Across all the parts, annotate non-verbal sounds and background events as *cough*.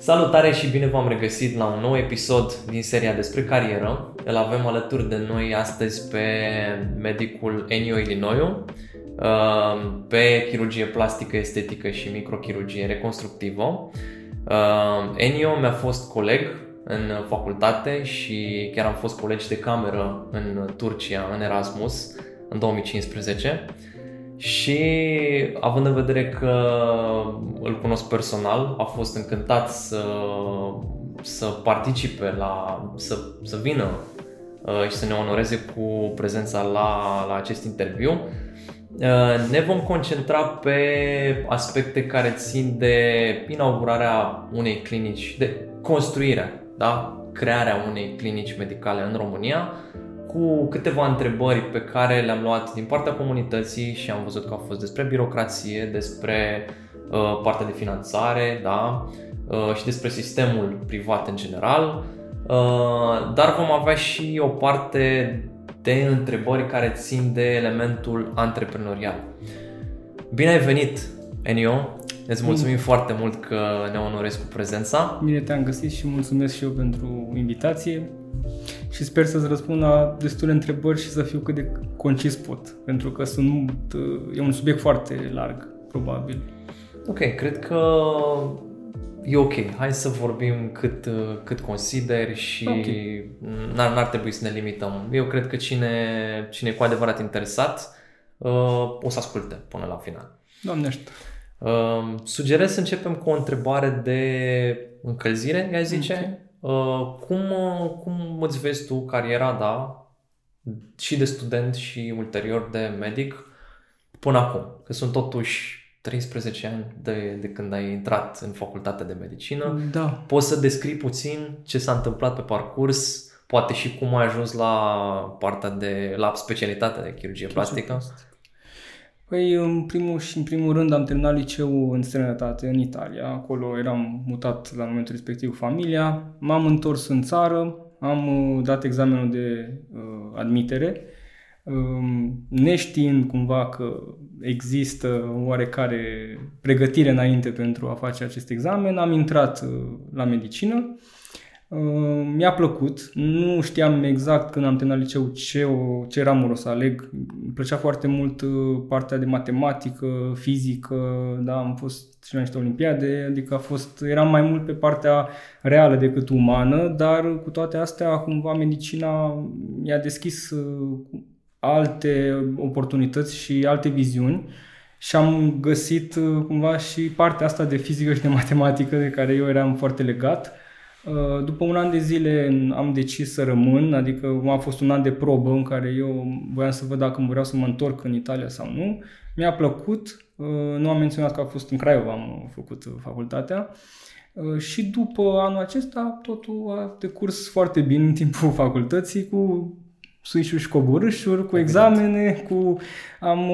Salutare și bine v-am regăsit la un nou episod din seria despre carieră. Îl avem alături de noi astăzi pe medicul Enio Ilinoiu, uh, pe chirurgie plastică, estetică și microchirurgie reconstructivă. Uh, Enio mi-a fost coleg în facultate și chiar am fost colegi de cameră în Turcia, în Erasmus, în 2015. Și având în vedere că îl cunosc personal, a fost încântat să, să participe la, să, să vină uh, și să ne onoreze cu prezența la, la acest interviu. Uh, ne vom concentra pe aspecte care țin de inaugurarea unei clinici, de construirea, da? crearea unei clinici medicale în România, cu câteva întrebări pe care le-am luat din partea comunității și am văzut că au fost despre birocrație, despre uh, partea de finanțare, da, uh, și despre sistemul privat în general, uh, dar vom avea și o parte de întrebări care țin de elementul antreprenorial. Bine ai venit, Enio! Îți mulțumim mm. foarte mult că ne onorezi cu prezența. Bine te-am găsit și mulțumesc și eu pentru invitație și sper să-ți răspund la destule întrebări și să fiu cât de concis pot, pentru că sunt, e un subiect foarte larg, probabil. Ok, cred că e ok. Hai să vorbim cât, cât consideri și okay. n-ar, n-ar trebui să ne limităm. Eu cred că cine, cine e cu adevărat interesat uh, o să asculte până la final. Doamne ajută. Uh, sugerez să începem cu o întrebare de încălzire, i zice. Okay. Uh, cum, uh, cum îți vezi tu cariera, da, și de student și ulterior de medic până acum? Că sunt totuși 13 ani de, de când ai intrat în facultatea de medicină. Da. Poți să descrii puțin ce s-a întâmplat pe parcurs, poate și cum ai ajuns la partea de, la specialitatea de chirurgie plastică? Păi, în primul și în primul rând am terminat liceul în străinătate, în Italia. Acolo eram mutat la momentul respectiv familia. M-am întors în țară, am uh, dat examenul de uh, admitere, uh, neștiind cumva că există oarecare pregătire înainte pentru a face acest examen, am intrat uh, la medicină Uh, mi-a plăcut, nu știam exact când am terminat liceu ce, o, ce ramură o să aleg. Îmi plăcea foarte mult uh, partea de matematică, fizică, da, am fost și la niște olimpiade, adică a fost, eram mai mult pe partea reală decât umană, dar cu toate astea cumva medicina mi-a deschis uh, alte oportunități și alte viziuni și am găsit cumva și partea asta de fizică și de matematică de care eu eram foarte legat Uh, după un an de zile am decis să rămân, adică a fost un an de probă în care eu voiam să văd dacă vreau să mă întorc în Italia sau nu. Mi-a plăcut, uh, nu am menționat că a fost în Craiova, am făcut facultatea. Uh, și după anul acesta totul a decurs foarte bine în timpul *laughs* facultății cu suișuri și coborâșuri, cu examene, cu am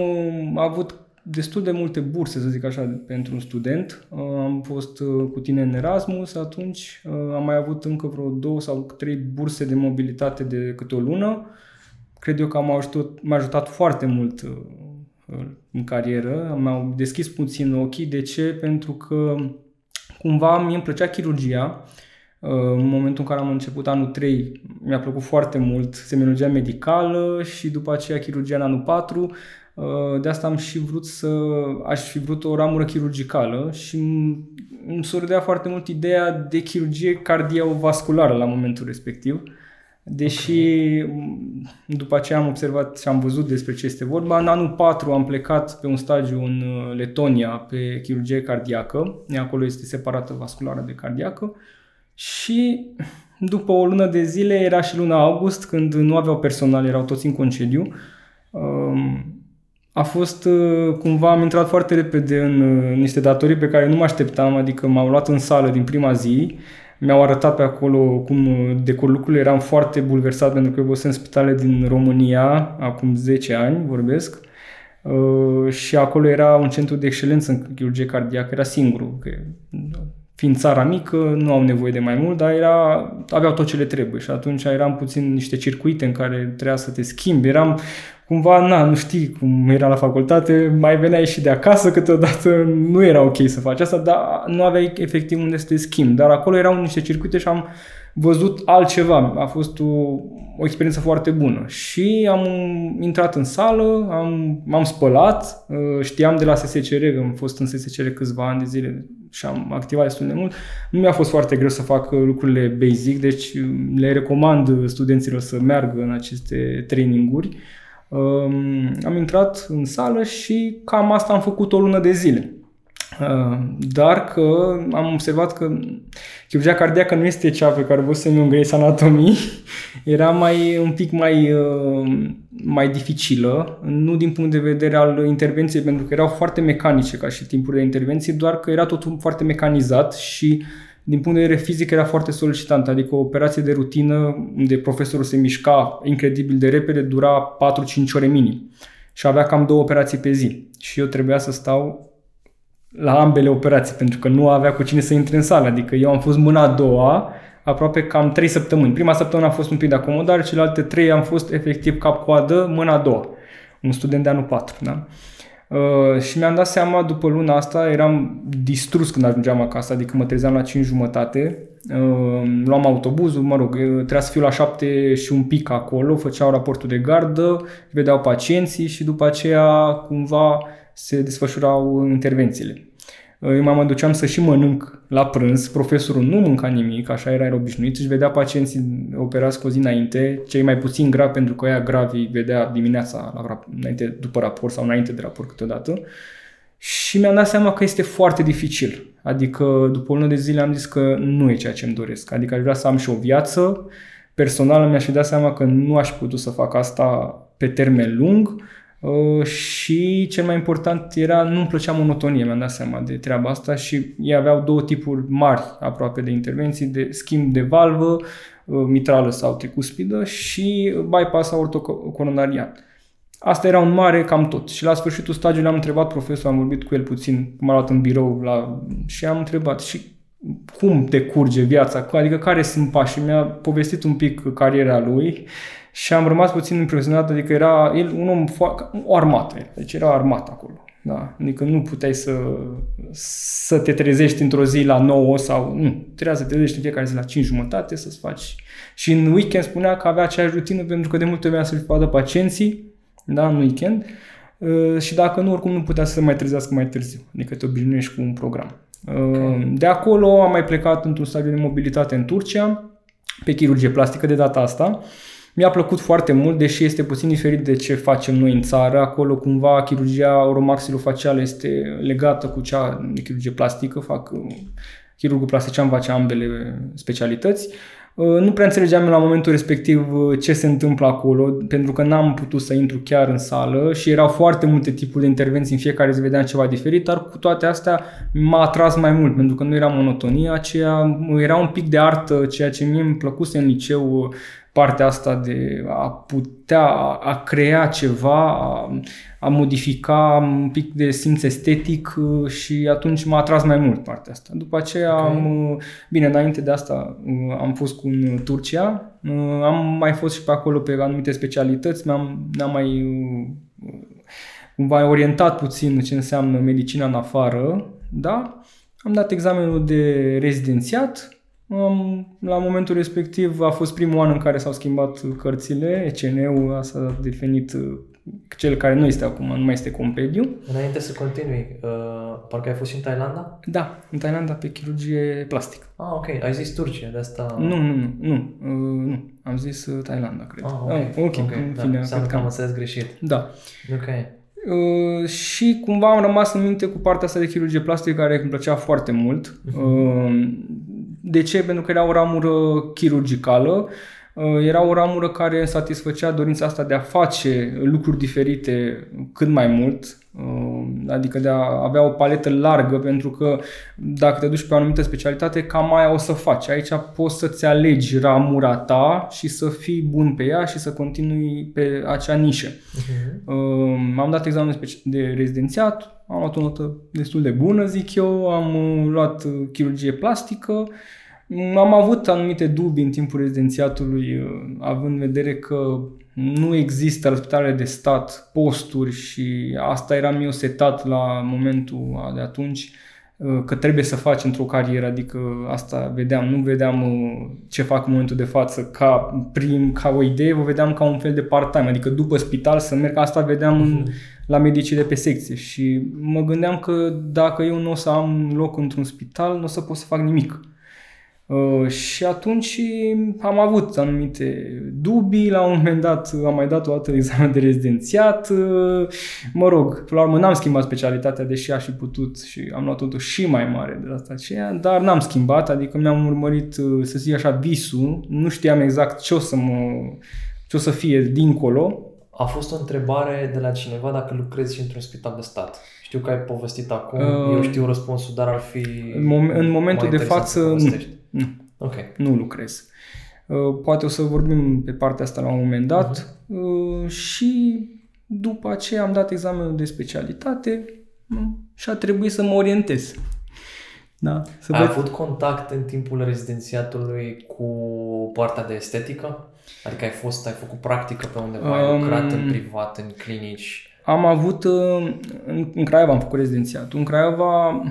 avut destul de multe burse, să zic așa, pentru un student. Uh, am fost uh, cu tine în Erasmus, atunci uh, am mai avut încă vreo două sau trei burse de mobilitate de câte o lună. Cred eu că am ajutat, m-a ajutat foarte mult în carieră, mi-au deschis puțin ochii. De ce? Pentru că cumva mie îmi plăcea chirurgia. În momentul în care am început anul 3, mi-a plăcut foarte mult semiologia medicală și după aceea chirurgia în anul 4 Uh, de asta am și vrut să, aș fi vrut o ramură chirurgicală și îmi surâdea foarte mult ideea de chirurgie cardiovasculară la momentul respectiv. Deși okay. după aceea am observat și am văzut despre ce este vorba, în anul 4 am plecat pe un stagiu în uh, Letonia pe chirurgie cardiacă, acolo este separată vasculară de cardiacă și după o lună de zile era și luna august când nu aveau personal, erau toți în concediu. Um, a fost uh, cumva, am intrat foarte repede în uh, niște datorii pe care nu mă așteptam, adică m-au luat în sală din prima zi, mi-au arătat pe acolo cum uh, decor lucrurile, eram foarte bulversat pentru că eu în spitale din România, acum 10 ani vorbesc, și acolo era un centru de excelență în chirurgie cardiacă, era singurul, că fiind țara mică, nu au nevoie de mai mult, dar era, aveau tot ce le trebuie. Și atunci eram puțin niște circuite în care trebuia să te schimbi, eram cumva, na, nu știi cum era la facultate, mai veneai și de acasă câteodată, nu era ok să faci asta, dar nu aveai efectiv unde să te schimbi. Dar acolo erau niște circuite și am văzut altceva. A fost o, o experiență foarte bună. Și am intrat în sală, am, m-am spălat, uh, știam de la SSCR, că am fost în SSCR câțiva ani de zile și am activat destul de mult. Nu mi-a fost foarte greu să fac lucrurile basic, deci le recomand studenților să meargă în aceste traininguri. Um, am intrat în sală și cam asta am făcut o lună de zile. Uh, dar că am observat că chirurgia cardiacă nu este cea pe care vă să în Grey's Anatomy, *laughs* era mai, un pic mai, uh, mai dificilă, nu din punct de vedere al intervenției, pentru că erau foarte mecanice ca și timpul de intervenție, doar că era totul foarte mecanizat și din punct de vedere fizic era foarte solicitant, adică o operație de rutină unde profesorul se mișca incredibil de repede dura 4-5 ore minim și avea cam două operații pe zi și eu trebuia să stau la ambele operații, pentru că nu avea cu cine să intre în sală. Adică eu am fost mâna a doua, aproape cam trei săptămâni. Prima săptămână a fost un pic de acomodare, celelalte trei am fost efectiv cap-coadă, mâna a doua. Un student de anul 4, da? Uh, și mi-am dat seama, după luna asta, eram distrus când ajungeam acasă, adică mă trezeam la 5 jumătate, uh, luam autobuzul, mă rog, trebuia să fiu la 7 și un pic acolo, făceau raportul de gardă, vedeau pacienții și după aceea cumva se desfășurau intervențiile. Eu mă duceam să și mănânc la prânz, profesorul nu mânca nimic, așa era, era obișnuit, își vedea pacienții operați cu o zi înainte, cei mai puțin gravi pentru că aia gravi vedea dimineața, la, înainte, după raport sau înainte de raport câteodată. Și mi-am dat seama că este foarte dificil. Adică după o lună de zile am zis că nu e ceea ce îmi doresc. Adică aș vrea să am și o viață personală, mi-aș fi dat seama că nu aș putea să fac asta pe termen lung Uh, și cel mai important era, nu-mi plăcea monotonie, mi-am dat seama de treaba asta și ei aveau două tipuri mari aproape de intervenții, de schimb de valvă, uh, mitrală sau tricuspidă și bypass ortocoronarian. Asta era un mare cam tot. Și la sfârșitul stagiului am întrebat profesorul, am vorbit cu el puțin, m-a luat în birou la... și am întrebat și cum decurge viața, adică care sunt pașii. Mi-a povestit un pic cariera lui și am rămas puțin impresionat, adică era el un om foarte, o armată, deci era armată acolo. Da? Adică nu puteai să, să te trezești într-o zi la 9 sau nu. Trebuia să te trezești în fiecare zi la 5 jumătate să-ți faci. Și în weekend spunea că avea aceeași rutină pentru că de multe ori să-și vadă pacienții da, în weekend uh, și dacă nu, oricum nu putea să se mai trezească mai târziu. Adică te obișnuiești cu un program. Okay. De acolo am mai plecat într-un stadiu de mobilitate în Turcia, pe chirurgie plastică de data asta. Mi-a plăcut foarte mult, deși este puțin diferit de ce facem noi în țară. Acolo cumva chirurgia oromaxilofacială este legată cu cea de chirurgie plastică, fac chirurgul plastician face ambele specialități. Uh, nu prea înțelegeam la momentul respectiv uh, ce se întâmplă acolo, pentru că n-am putut să intru chiar în sală și erau foarte multe tipuri de intervenții, în fiecare zi vedeam ceva diferit, dar cu toate astea m-a atras mai mult, pentru că nu era monotonia aceea, era un pic de artă, ceea ce mie îmi plăcuse în liceu, partea asta de a putea, a crea ceva, a, a modifica un pic de simț estetic uh, și atunci m-a atras mai mult partea asta. După aceea okay. am, uh, bine, înainte de asta uh, am fost cu în Turcia, am mai fost și pe acolo pe anumite specialități, mi-am, am mai cumva orientat puțin ce înseamnă medicina în afară, da? Am dat examenul de rezidențiat, la momentul respectiv a fost primul an în care s-au schimbat cărțile, ECN-ul s-a definit uh, cel care nu este acum, nu mai este compediu. Înainte să continui, uh, parcă ai fost și în Thailanda? Da, în Thailanda pe chirurgie plastică. Ah, ok. Ai zis Turcia, de asta... Nu, nu, nu, nu, uh, nu. Am zis uh, Thailanda, cred. Ah, ok. Ah, ok, okay. În fine, da. că am înțeles greșit. Da. Ok. Uh, și cumva am rămas în minte cu partea asta de chirurgie plastică care îmi plăcea foarte mult. Uh-huh. Uh, de ce? Pentru că era o ramură chirurgicală, uh, era o ramură care satisfăcea dorința asta de a face lucruri diferite cât mai mult, uh, adică de a avea o paletă largă, pentru că dacă te duci pe o anumită specialitate, cam aia o să faci. Aici poți să-ți alegi ramura ta și să fii bun pe ea și să continui pe acea nișă. Uh-huh. Am dat examen de rezidențiat, am luat o notă destul de bună, zic eu, am luat chirurgie plastică, am avut anumite dubii în timpul rezidențiatului, având în vedere că Nu există la spitalele de stat posturi și asta eram eu setat la momentul de atunci uh, că trebuie să faci într-o carieră, adică asta vedeam, nu vedeam uh, ce fac în momentul de față ca prim, ca o idee, vă vedeam ca un fel de part-time, adică după spital să merg, asta vedeam în, mhm. la medicii de pe secție și mă gândeam că dacă eu nu o să am loc într-un spital, nu o să pot să fac nimic. Uh, și atunci am avut anumite dubii, la un moment dat am mai dat o dată examen de rezidențiat, uh, mă rog, la urmă n-am schimbat specialitatea, deși aș fi putut și am luat totul și mai mare de asta aceea, dar n-am schimbat, adică mi-am urmărit, uh, să zic așa, visul, nu știam exact ce o să mă, ce o să fie dincolo. A fost o întrebare de la cineva dacă lucrezi și într-un spital de stat. Știu că ai povestit acum, uh, eu știu răspunsul, dar ar fi În, mom- în momentul de față, nu. Nu. Ok. Nu lucrez. Uh, poate o să vorbim pe partea asta la un moment dat uh-huh. și după aceea am dat examenul de specialitate și a trebuit să mă orientez. Da, să Ai văd... avut contact în timpul rezidențiatului cu partea de estetică? Adică ai fost, ai făcut practică pe undeva, um, ai lucrat în privat, în clinici? Am avut, uh, în, în Craiova am făcut rezidențiatul. În Craiova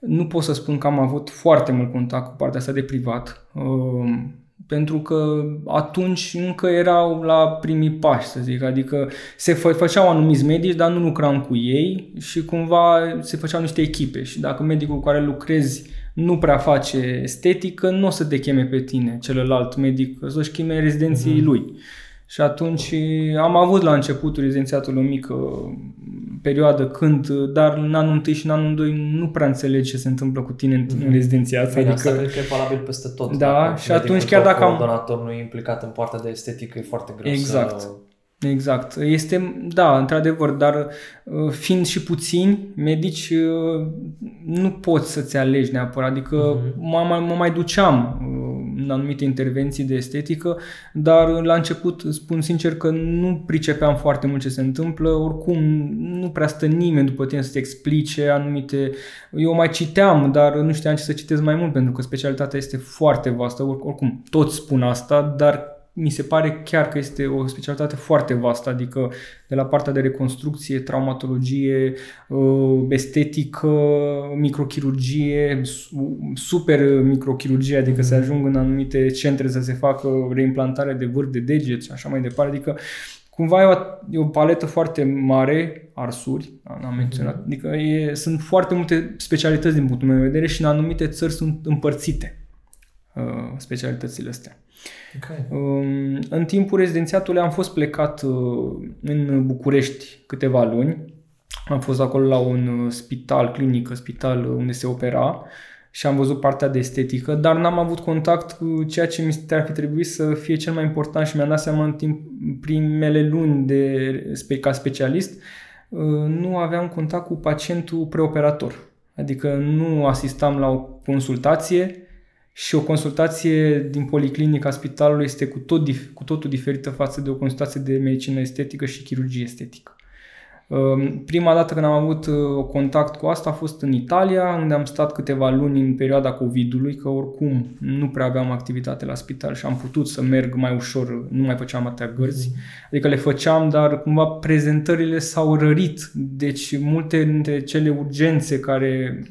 nu pot să spun că am avut foarte mult contact cu partea asta de privat, um, pentru că atunci încă erau la primii pași, să zic, adică se fă, făceau anumiți medici, dar nu lucram cu ei și cumva se făceau niște echipe și dacă medicul cu care lucrezi nu prea face estetică, nu o să te cheme pe tine, celălalt medic, să-și cheme rezidenții mm-hmm. lui. Și atunci am avut la începutul rezidențiatul o mică perioadă când, dar în anul 1 și în anul 2 nu prea înțelegi ce se întâmplă cu tine în, mm-hmm. în rezidențiat. Adică, asta cred că e valabil peste tot. Da, și atunci chiar dacă am... donator nu e implicat în partea de estetică, e foarte greu exact. să... Exact. Este, da, într-adevăr, dar uh, fiind și puțini medici, uh, nu poți să-ți alegi neapărat. Adică mm-hmm. mă, mai, mă mai duceam uh, în anumite intervenții de estetică, dar la început spun sincer că nu pricepeam foarte mult ce se întâmplă, oricum nu prea stă nimeni după tine să-ți explice anumite... Eu mai citeam, dar nu știam ce să citesc mai mult, pentru că specialitatea este foarte vastă, oricum toți spun asta, dar mi se pare chiar că este o specialitate foarte vastă, adică de la partea de reconstrucție, traumatologie, uh, estetică, microchirurgie, super microchirurgie, adică să ajung în anumite centre să se facă reimplantare de vârf de deget și așa mai departe, adică cumva e o, e o paletă foarte mare, arsuri, am menționat, mm-hmm. adică e, sunt foarte multe specialități din punctul meu de vedere și în anumite țări sunt împărțite uh, specialitățile astea. Okay. În timpul rezidențiatului am fost plecat uh, în București câteva luni. Am fost acolo la un uh, spital, clinică, spital uh, unde se opera și am văzut partea de estetică, dar n-am avut contact cu ceea ce mi ar fi trebuit să fie cel mai important și mi-am dat seama în timp, primele luni de, ca specialist, nu aveam contact cu pacientul preoperator. Adică nu asistam la o consultație, și o consultație din policlinica spitalului este cu, tot, cu totul diferită față de o consultație de medicină estetică și chirurgie estetică. Um, prima dată când am avut uh, contact cu asta a fost în Italia, unde am stat câteva luni în perioada COVID-ului, că oricum nu prea aveam activitate la spital și am putut să merg mai ușor, nu mai făceam atâtea gărzi. Mm-hmm. Adică le făceam, dar cumva prezentările s-au rărit. Deci multe dintre cele urgențe care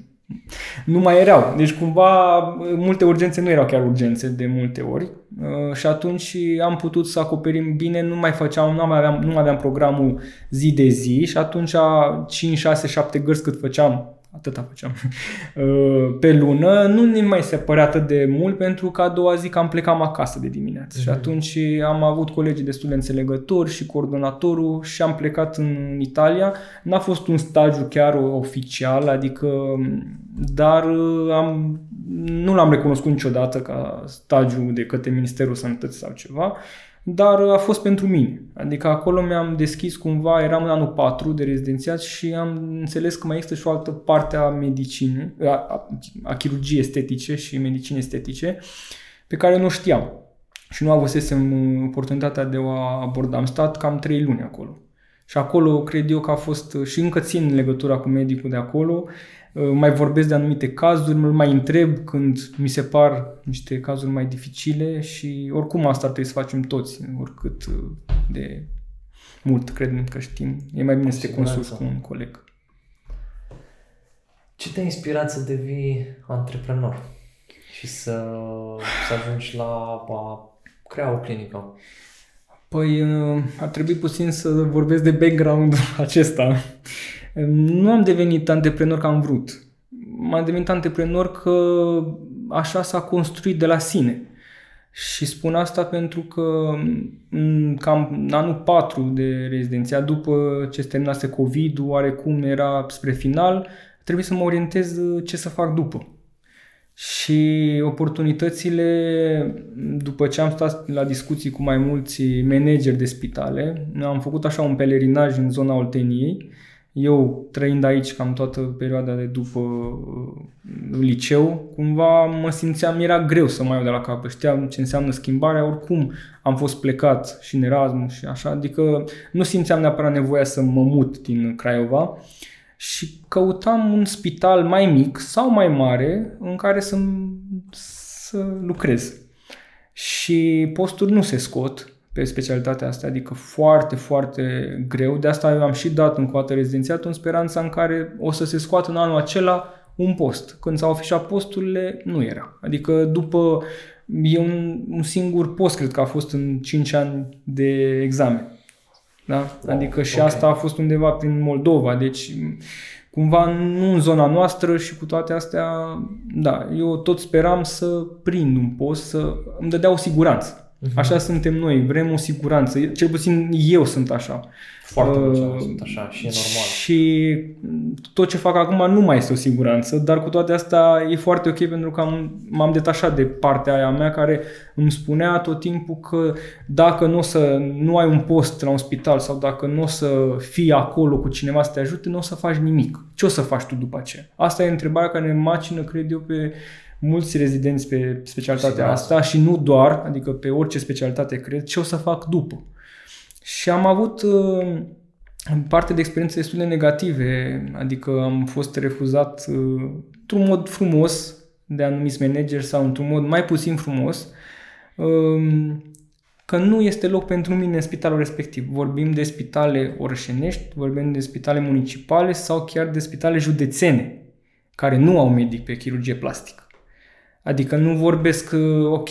nu mai erau. Deci cumva multe urgențe nu erau chiar urgențe de multe ori uh, și atunci am putut să acoperim bine, nu mai făceam, nu mai aveam, nu mai aveam programul zi de zi și atunci 5, 6, 7 gărzi cât făceam atâta făceam, uh, *laughs* pe lună, nu ne mai se părea atât de mult pentru că a doua zi că am plecat acasă de dimineață mm-hmm. și mhm. atunci am avut colegii destul de înțelegători și coordonatorul și am plecat în Italia. N-a fost un stagiu chiar oficial, adică, dar uh, am, nu l-am recunoscut niciodată ca stagiu de către Ministerul Sănătății sau ceva dar a fost pentru mine. Adică acolo mi-am deschis cumva, eram în anul 4 de rezidențiat și am înțeles că mai există și o altă parte a medicinii, a, a, a chirurgiei estetice și medicinii estetice, pe care nu știam. Și nu avusesem oportunitatea de o aborda. Am stat cam 3 luni acolo. Și acolo cred eu că a fost și încă țin legătura cu medicul de acolo, mai vorbesc de anumite cazuri, mă mai întreb când mi se par niște cazuri mai dificile și oricum asta ar trebui să facem toți, oricât de mult credem că știm. E mai bine să te consulți cu un coleg. Ce te-a inspirat să devii antreprenor și să, să ajungi la a crea o clinică? Păi ar trebui puțin să vorbesc de background *laughs* acesta. Nu am devenit antreprenor că am vrut. M-am devenit antreprenor că așa s-a construit de la sine. Și spun asta pentru că în cam anul 4 de rezidenția, după ce se terminase COVID-ul, oarecum era spre final, trebuie să mă orientez ce să fac după. Și oportunitățile, după ce am stat la discuții cu mai mulți manageri de spitale, am făcut așa un pelerinaj în zona Olteniei, eu trăind aici cam toată perioada de după uh, liceu, cumva mă simțeam, era greu să mai iau de la capăt. Știam ce înseamnă schimbarea, oricum am fost plecat și în Erasmus și așa, adică nu simțeam neapărat nevoia să mă mut din Craiova și căutam un spital mai mic sau mai mare în care să, să lucrez. Și posturi nu se scot, pe specialitatea asta, adică foarte, foarte greu. De asta eu am și dat în coată rezidențiatul în speranța în care o să se scoată în anul acela un post. Când s-au afișat posturile, nu era. Adică după, e un, un singur post, cred că a fost în 5 ani de examen. Da? da adică și okay. asta a fost undeva prin Moldova, deci cumva nu în zona noastră și cu toate astea, da, eu tot speram să prind un post, să îmi dădea o siguranță. Uh-huh. Așa suntem noi, vrem o siguranță. Cel puțin eu sunt așa. Foarte uh, mulți sunt așa și e normal. Și tot ce fac acum nu mai este o siguranță, dar cu toate astea e foarte ok pentru că am, m-am detașat de partea aia mea care îmi spunea tot timpul că dacă nu o să nu ai un post la un spital sau dacă nu o să fii acolo cu cineva să te ajute, nu o să faci nimic. Ce o să faci tu după aceea? Asta e întrebarea care ne macină, cred eu, pe mulți rezidenți pe specialitatea Sigur. asta și nu doar, adică pe orice specialitate cred, ce o să fac după. Și am avut uh, parte de experiențe destul de negative, adică am fost refuzat uh, într-un mod frumos de anumiți manageri sau într-un mod mai puțin frumos, uh, că nu este loc pentru mine în spitalul respectiv. Vorbim de spitale orășenești, vorbim de spitale municipale sau chiar de spitale județene, care nu au medic pe chirurgie plastică. Adică nu vorbesc, ok,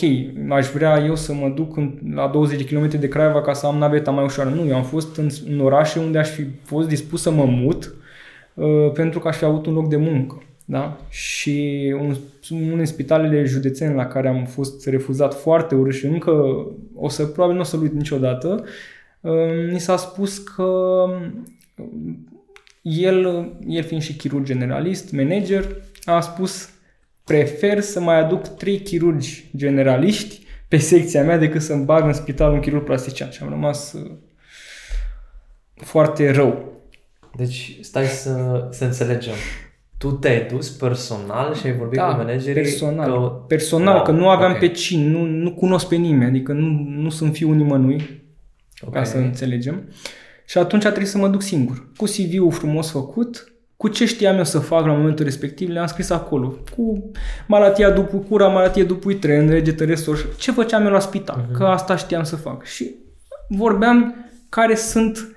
aș vrea eu să mă duc în, la 20 de km de Craiova ca să am naveta mai ușoară. Nu, eu am fost în, în orașe unde aș fi fost dispus să mă mut uh, pentru că aș fi avut un loc de muncă. Da? Și un, unele spitalele județene la care am fost refuzat foarte urât și încă o să, probabil nu o să-l uit niciodată, uh, mi s-a spus că um, el, el fiind și chirurg generalist, manager, a spus prefer să mai aduc trei chirurgi generaliști pe secția mea decât să-mi bag în spital un chirurg plastician. Și am rămas uh, foarte rău. Deci, stai să, să înțelegem. Tu te-ai dus personal și ai vorbit da, cu managerii? personal. Că... Personal, wow, că nu aveam okay. pe cine, nu, nu cunosc pe nimeni, adică nu, nu sunt fiul nimănui, okay. ca să înțelegem. Și atunci a trebuit să mă duc singur, cu CV-ul frumos făcut, cu ce știam eu să fac la momentul respectiv, le-am scris acolo. Cu malatia după cura, malatie după tren, regetăresor, ce făceam eu la spital, uh-huh. că asta știam să fac. Și vorbeam care sunt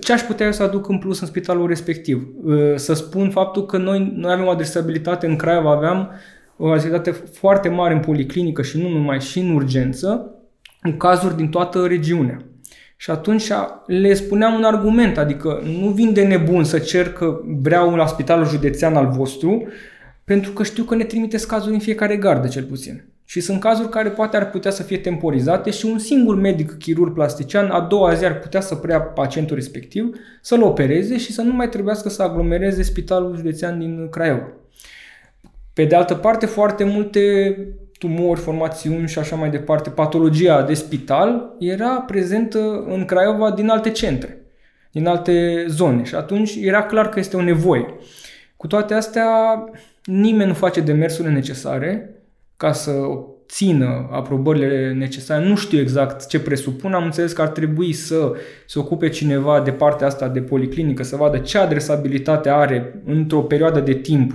ce aș putea eu să aduc în plus în spitalul respectiv. Uh, să spun faptul că noi, noi avem o adresabilitate în Craiova, aveam o adresabilitate foarte mare în policlinică și nu numai, și în urgență, în cazuri din toată regiunea. Și atunci le spuneam un argument, adică nu vin de nebun să cer că vreau la spitalul județean al vostru, pentru că știu că ne trimiteți cazuri în fiecare gardă, cel puțin. Și sunt cazuri care poate ar putea să fie temporizate și un singur medic chirurg plastician a doua zi ar putea să preia pacientul respectiv, să-l opereze și să nu mai trebuiască să aglomereze spitalul județean din Craiova. Pe de altă parte, foarte multe tumori, formațiuni și așa mai departe, patologia de spital era prezentă în Craiova din alte centre, din alte zone și atunci era clar că este o nevoie. Cu toate astea, nimeni nu face demersurile necesare ca să obțină aprobările necesare. Nu știu exact ce presupun, am înțeles că ar trebui să se ocupe cineva de partea asta de policlinică, să vadă ce adresabilitate are într-o perioadă de timp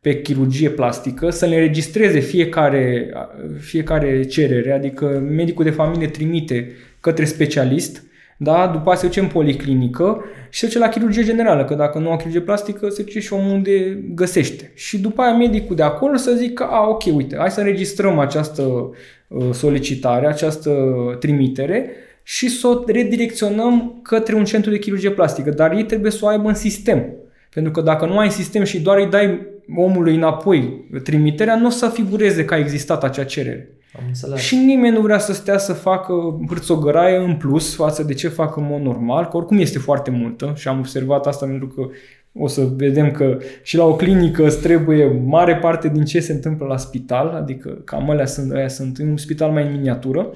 pe chirurgie plastică, să le înregistreze fiecare, fiecare cerere, adică medicul de familie trimite către specialist, da? după aceea se duce în policlinică și se duce la chirurgie generală, că dacă nu au chirurgie plastică, se duce și omul unde găsește. Și după aia medicul de acolo să zică, a, ok, uite, hai să înregistrăm această uh, solicitare, această trimitere și să o redirecționăm către un centru de chirurgie plastică, dar ei trebuie să o aibă în sistem. Pentru că dacă nu ai sistem și doar îi dai omului înapoi trimiterea, nu o să figureze că a existat acea cerere. Am înțeles. Și nimeni nu vrea să stea să facă hârțogăraie în plus față de ce fac în mod normal, că oricum este foarte multă și am observat asta pentru că o să vedem că și la o clinică îți trebuie mare parte din ce se întâmplă la spital, adică cam alea sunt, alea sunt în un spital mai în miniatură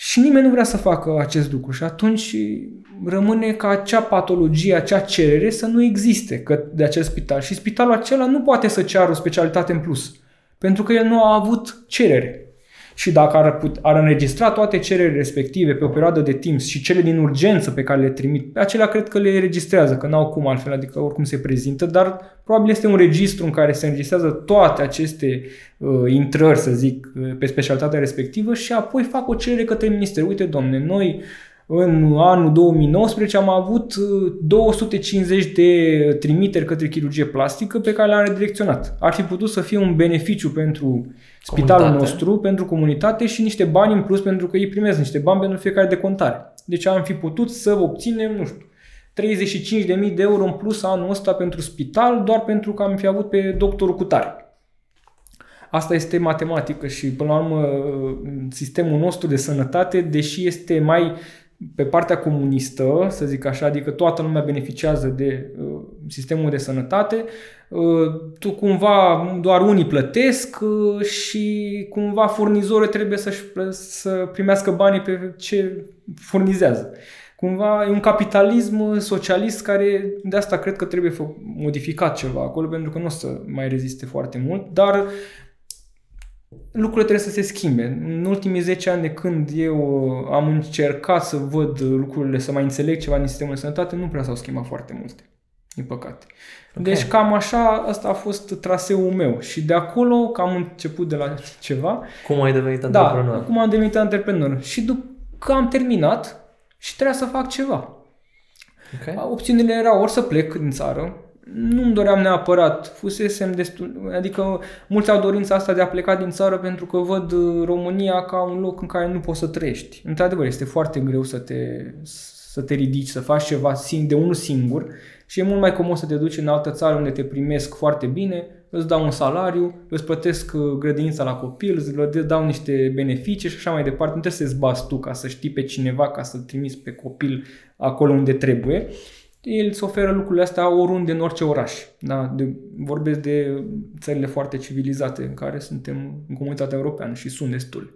și nimeni nu vrea să facă acest lucru și atunci rămâne ca acea patologie, acea cerere să nu existe de acel spital. Și spitalul acela nu poate să ceară o specialitate în plus pentru că el nu a avut cerere și dacă ar, put, ar înregistra toate cererile respective pe o perioadă de timp și cele din urgență pe care le trimit, pe acelea cred că le registrează, că n-au cum altfel, adică oricum se prezintă, dar probabil este un registru în care se înregistrează toate aceste uh, intrări, să zic, uh, pe specialitatea respectivă și apoi fac o cerere către minister. Uite, domne, noi în anul 2019 am avut 250 uh, de trimiteri către chirurgie plastică pe care le-am redirecționat. Ar fi putut să fie un beneficiu pentru spitalul comunitate. nostru, pentru comunitate și niște bani în plus pentru că ei primesc niște bani pentru fiecare decontare. Deci am fi putut să obținem, nu știu, 35.000 de euro în plus anul ăsta pentru spital, doar pentru că am fi avut pe doctorul cu tare. Asta este matematică și, până la urmă, sistemul nostru de sănătate, deși este mai pe partea comunistă, să zic așa, adică toată lumea beneficiază de uh, sistemul de sănătate, uh, tu cumva doar unii plătesc uh, și cumva furnizorul trebuie să, să primească banii pe ce furnizează. Cumva e un capitalism socialist care de asta cred că trebuie modificat ceva acolo pentru că nu o să mai reziste foarte mult, dar lucrurile trebuie să se schimbe. În ultimii 10 ani de când eu uh, am încercat să văd lucrurile, să mai înțeleg ceva din sistemul de sănătate, nu prea s-au schimbat foarte multe, din păcate. Okay. Deci cam așa, asta a fost traseul meu și de acolo că am început de la ceva. Cum ai devenit da, antreprenor? Da, cum am devenit antreprenor. Și după că am terminat și trebuia să fac ceva. Okay. Opțiunile erau ori să plec din țară, nu-mi doream neapărat, fusesem destul, adică mulți au dorința asta de a pleca din țară pentru că văd uh, România ca un loc în care nu poți să trăiești. Într-adevăr, este foarte greu să te, să te ridici, să faci ceva de unul singur și e mult mai comod să te duci în altă țară unde te primesc foarte bine, îți dau un salariu, îți plătesc uh, grădinița la copil, îți dau niște beneficii și așa mai departe. Nu trebuie să-ți bați tu ca să știi pe cineva, ca să-l trimiți pe copil acolo unde trebuie el îți oferă lucrurile astea oriunde în orice oraș. Da? De, vorbesc de țările foarte civilizate în care suntem în comunitatea europeană și sunt destul.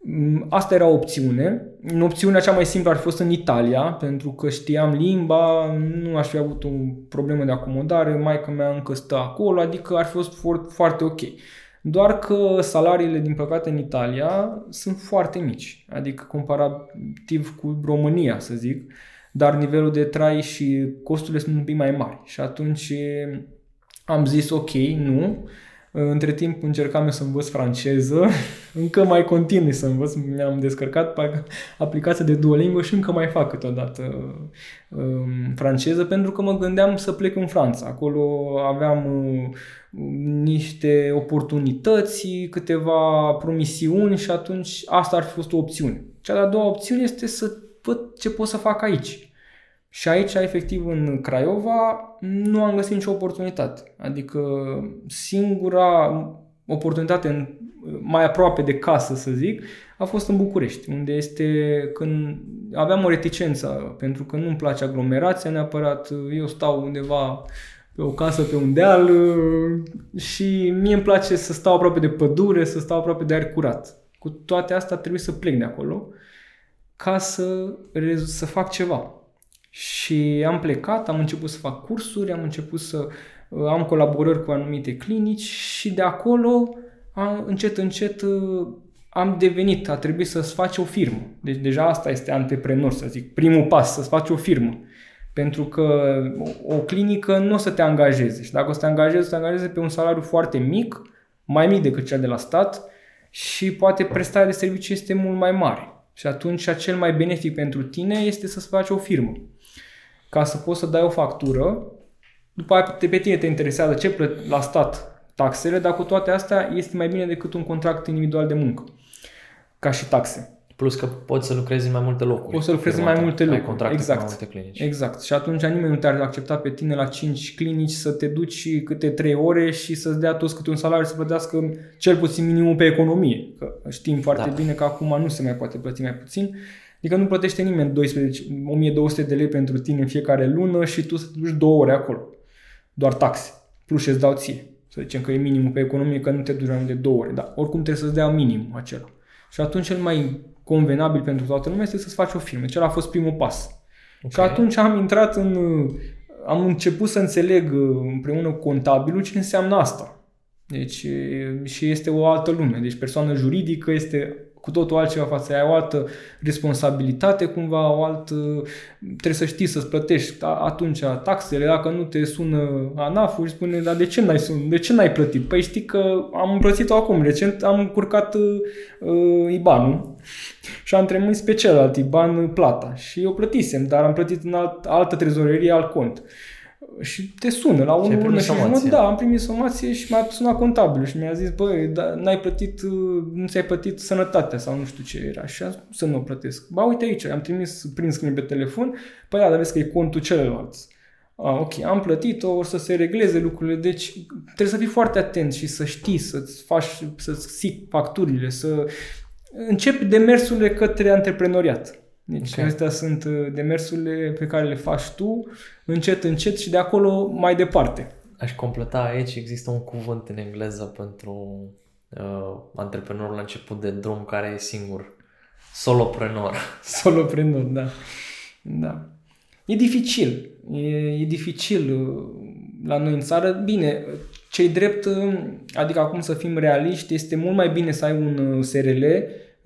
Mm, asta era o opțiune. Opțiunea cea mai simplă ar fi fost în Italia, pentru că știam limba, nu aș fi avut o problemă de acomodare, maica mea încă stă acolo, adică ar fi fost foarte, foarte ok. Doar că salariile, din păcate, în Italia sunt foarte mici, adică comparativ cu România, să zic dar nivelul de trai și costurile sunt un pic mai mari. Și atunci am zis ok, nu. Între timp încercam eu să învăț franceză, *laughs* încă mai continui să învăț, mi-am descărcat aplicația de Duolingo și încă mai fac câteodată um, franceză pentru că mă gândeam să plec în Franța. Acolo aveam uh, niște oportunități, câteva promisiuni și atunci asta ar fi fost o opțiune. Cea de-a doua opțiune este să văd ce pot să fac aici. Și aici, efectiv, în Craiova, nu am găsit nicio oportunitate. Adică singura oportunitate în, mai aproape de casă, să zic, a fost în București, unde este când aveam o reticență, pentru că nu-mi place aglomerația neapărat, eu stau undeva pe o casă pe un deal și mie îmi place să stau aproape de pădure, să stau aproape de aer curat. Cu toate astea trebuie să plec de acolo ca să, să fac ceva. Și am plecat, am început să fac cursuri, am început să uh, am colaborări cu anumite clinici și de acolo a, încet, încet uh, am devenit, a trebuit să-ți faci o firmă. Deci deja asta este antreprenor, să zic, primul pas, să-ți faci o firmă. Pentru că o clinică nu o să te angajeze și dacă o să te angajeze, o să te angajeze pe un salariu foarte mic, mai mic decât cel de la stat și poate prestarea de servicii este mult mai mare. Și atunci cel mai benefic pentru tine este să-ți faci o firmă. Ca să poți să dai o factură, după aia pe tine te interesează ce plăti la stat taxele, dar cu toate astea este mai bine decât un contract individual de muncă, ca și taxe. Plus că poți să lucrezi în mai multe locuri. Poți să lucrezi în mai multe locuri. Ai contracte exact. cu mai multe clinici. Exact. Și atunci nimeni nu te-ar accepta pe tine la 5 clinici să te duci câte 3 ore și să-ți dea toți câte un salariu să plătească cel puțin minimul pe economie. Că știm foarte da. bine că acum nu se mai poate plăti mai puțin. Adică nu plătește nimeni 12, 1200 de lei pentru tine în fiecare lună și tu să te duci două ore acolo. Doar taxe. Plus și îți dau ție. Să zicem că e minimul pe economie, că nu te duci de două ore. Dar oricum trebuie să-ți dea minimul acela. Și atunci cel mai convenabil pentru toată lumea este să-ți faci o firmă. Acela a fost primul pas. Okay. Și atunci am intrat în... Am început să înțeleg împreună cu contabilul ce înseamnă asta. Deci, și este o altă lume. Deci persoană juridică este cu totul altceva față. Ai o altă responsabilitate, cumva o altă... Trebuie să știi să-ți plătești atunci taxele, dacă nu te sună ANAF-ul și spune, dar de ce n-ai, sun, de ce n-ai plătit? Păi știi că am plătit-o acum, recent am curcat uh, IBAN-ul și am trimis pe celălalt IBAN plata. Și eu plătisem, dar am plătit în alt, altă trezorerie, alt cont și te sună la unul lună și jumătate, da, am primit somație și m-a sunat contabilul și mi-a zis, băi, da, n-ai plătit, nu ți-ai plătit sănătatea sau nu știu ce era și am spus să nu o plătesc. Ba, uite aici, am trimis prin screen pe telefon, păi da, dar vezi că e contul celălalt. A, ok, am plătit-o, o să se regleze lucrurile, deci trebuie să fii foarte atent și să știi, să-ți faci, să-ți sic facturile, să începi demersurile către antreprenoriat. Deci okay. astea sunt uh, demersurile pe care le faci tu încet, încet și de acolo mai departe. Aș completa aici, există un cuvânt în engleză pentru uh, antreprenorul la început de drum care e singur. Soloprenor. *laughs* Soloprenor, da. Da. E dificil. E, e dificil uh, la noi în țară. Bine, cei drept, uh, adică acum să fim realiști, este mult mai bine să ai un SRL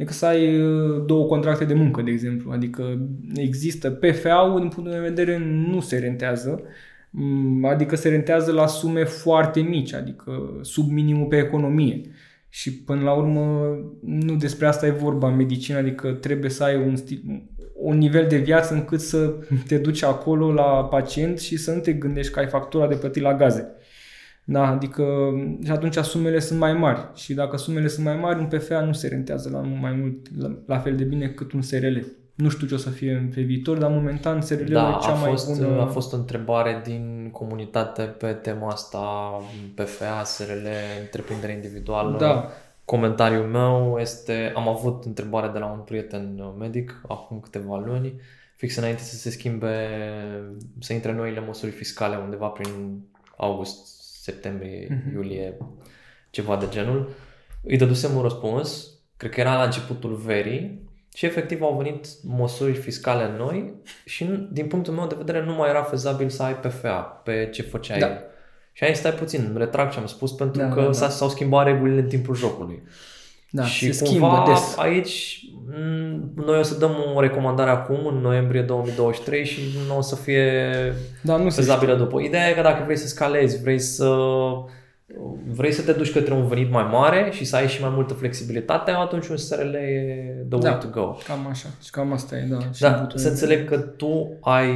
decât să ai uh, două contracte de muncă, de exemplu. Adică există PFA-ul, din punctul de vedere, nu se rentează, mm, adică se rentează la sume foarte mici, adică sub minimul pe economie. Și până la urmă nu despre asta e vorba în medicină, adică trebuie să ai un, stil, un nivel de viață încât să te duci acolo la pacient și să nu te gândești că ai factura de plătit la gaze. Da, adică și atunci sumele sunt mai mari și dacă sumele sunt mai mari, un PFA nu se rentează la mai mult, la, la fel de bine cât un SRL. Nu știu ce o să fie pe viitor, dar momentan SRL-ul da, e cea a fost, mai bună. a fost o întrebare din comunitate pe tema asta, PFA, SRL, întreprindere individuală. Da. Comentariul meu este, am avut întrebare de la un prieten medic acum câteva luni, fix înainte să se schimbe, să intre noile măsuri fiscale undeva prin august septembrie, uh-huh. iulie, ceva de genul. Îi dădusem un răspuns, cred că era la începutul verii și efectiv au venit măsuri fiscale noi și din punctul meu de vedere nu mai era fezabil să ai PFA pe ce făceai. Da. Și aici stai puțin, retrag ce am spus pentru da, că da, da. s-au schimbat regulile în timpul jocului. Da, și se cumva des. aici noi o să dăm o recomandare acum, în noiembrie 2023 și nu o să fie da, nu fezabilă după. Ideea e că dacă vrei să scalezi, vrei să vrei să te duci către un venit mai mare și să ai și mai multă flexibilitate, atunci un SRL e the da, way to go. cam așa. Și cam asta e, da. Da, să înțeleg că tu ai,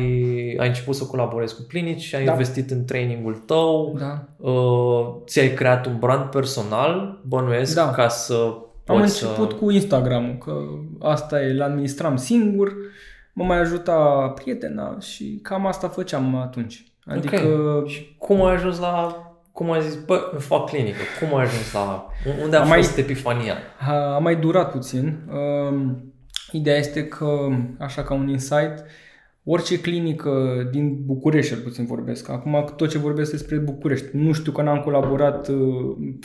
ai început să colaborezi cu clinici și ai da. investit în trainingul tău, da. uh, ți-ai creat un brand personal, bănuiesc, da. ca să am început să... cu Instagram, că asta e, l-administram singur, mă mai ajuta prietena și cam asta făceam atunci. Adică... Okay. Și cum ai ajuns la... Cum ai zis, bă, îmi fac clinică. Cum ai ajuns la... Unde a, a fost mai, epifania? A, a mai durat puțin. Uh, ideea este că, așa ca un insight, orice clinică din București, cel puțin vorbesc. Acum tot ce vorbesc despre București. Nu știu că n-am colaborat uh,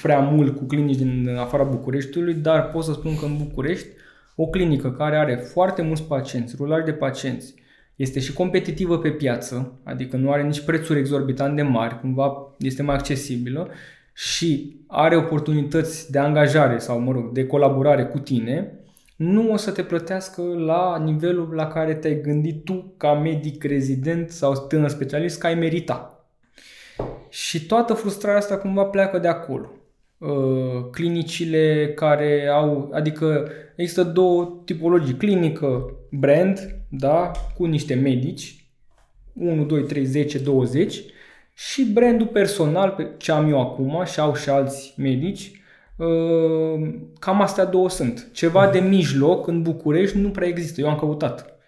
prea mult cu clinici din afara Bucureștiului, dar pot să spun că în București o clinică care are foarte mulți pacienți, rulari de pacienți, este și competitivă pe piață, adică nu are nici prețuri exorbitant de mari, cumva este mai accesibilă și are oportunități de angajare sau, mă rog, de colaborare cu tine, nu o să te plătească la nivelul la care te-ai gândit tu ca medic rezident sau tânăr specialist că ai merita. Și toată frustrarea asta cumva pleacă de acolo. Uh, clinicile care au, adică există două tipologii, clinică brand, da, cu niște medici, 1, 2, 3, 10, 20 și brandul personal, pe ce am eu acum și au și alți medici, uh, cam astea două sunt. Ceva de mijloc în București nu prea există, eu am căutat.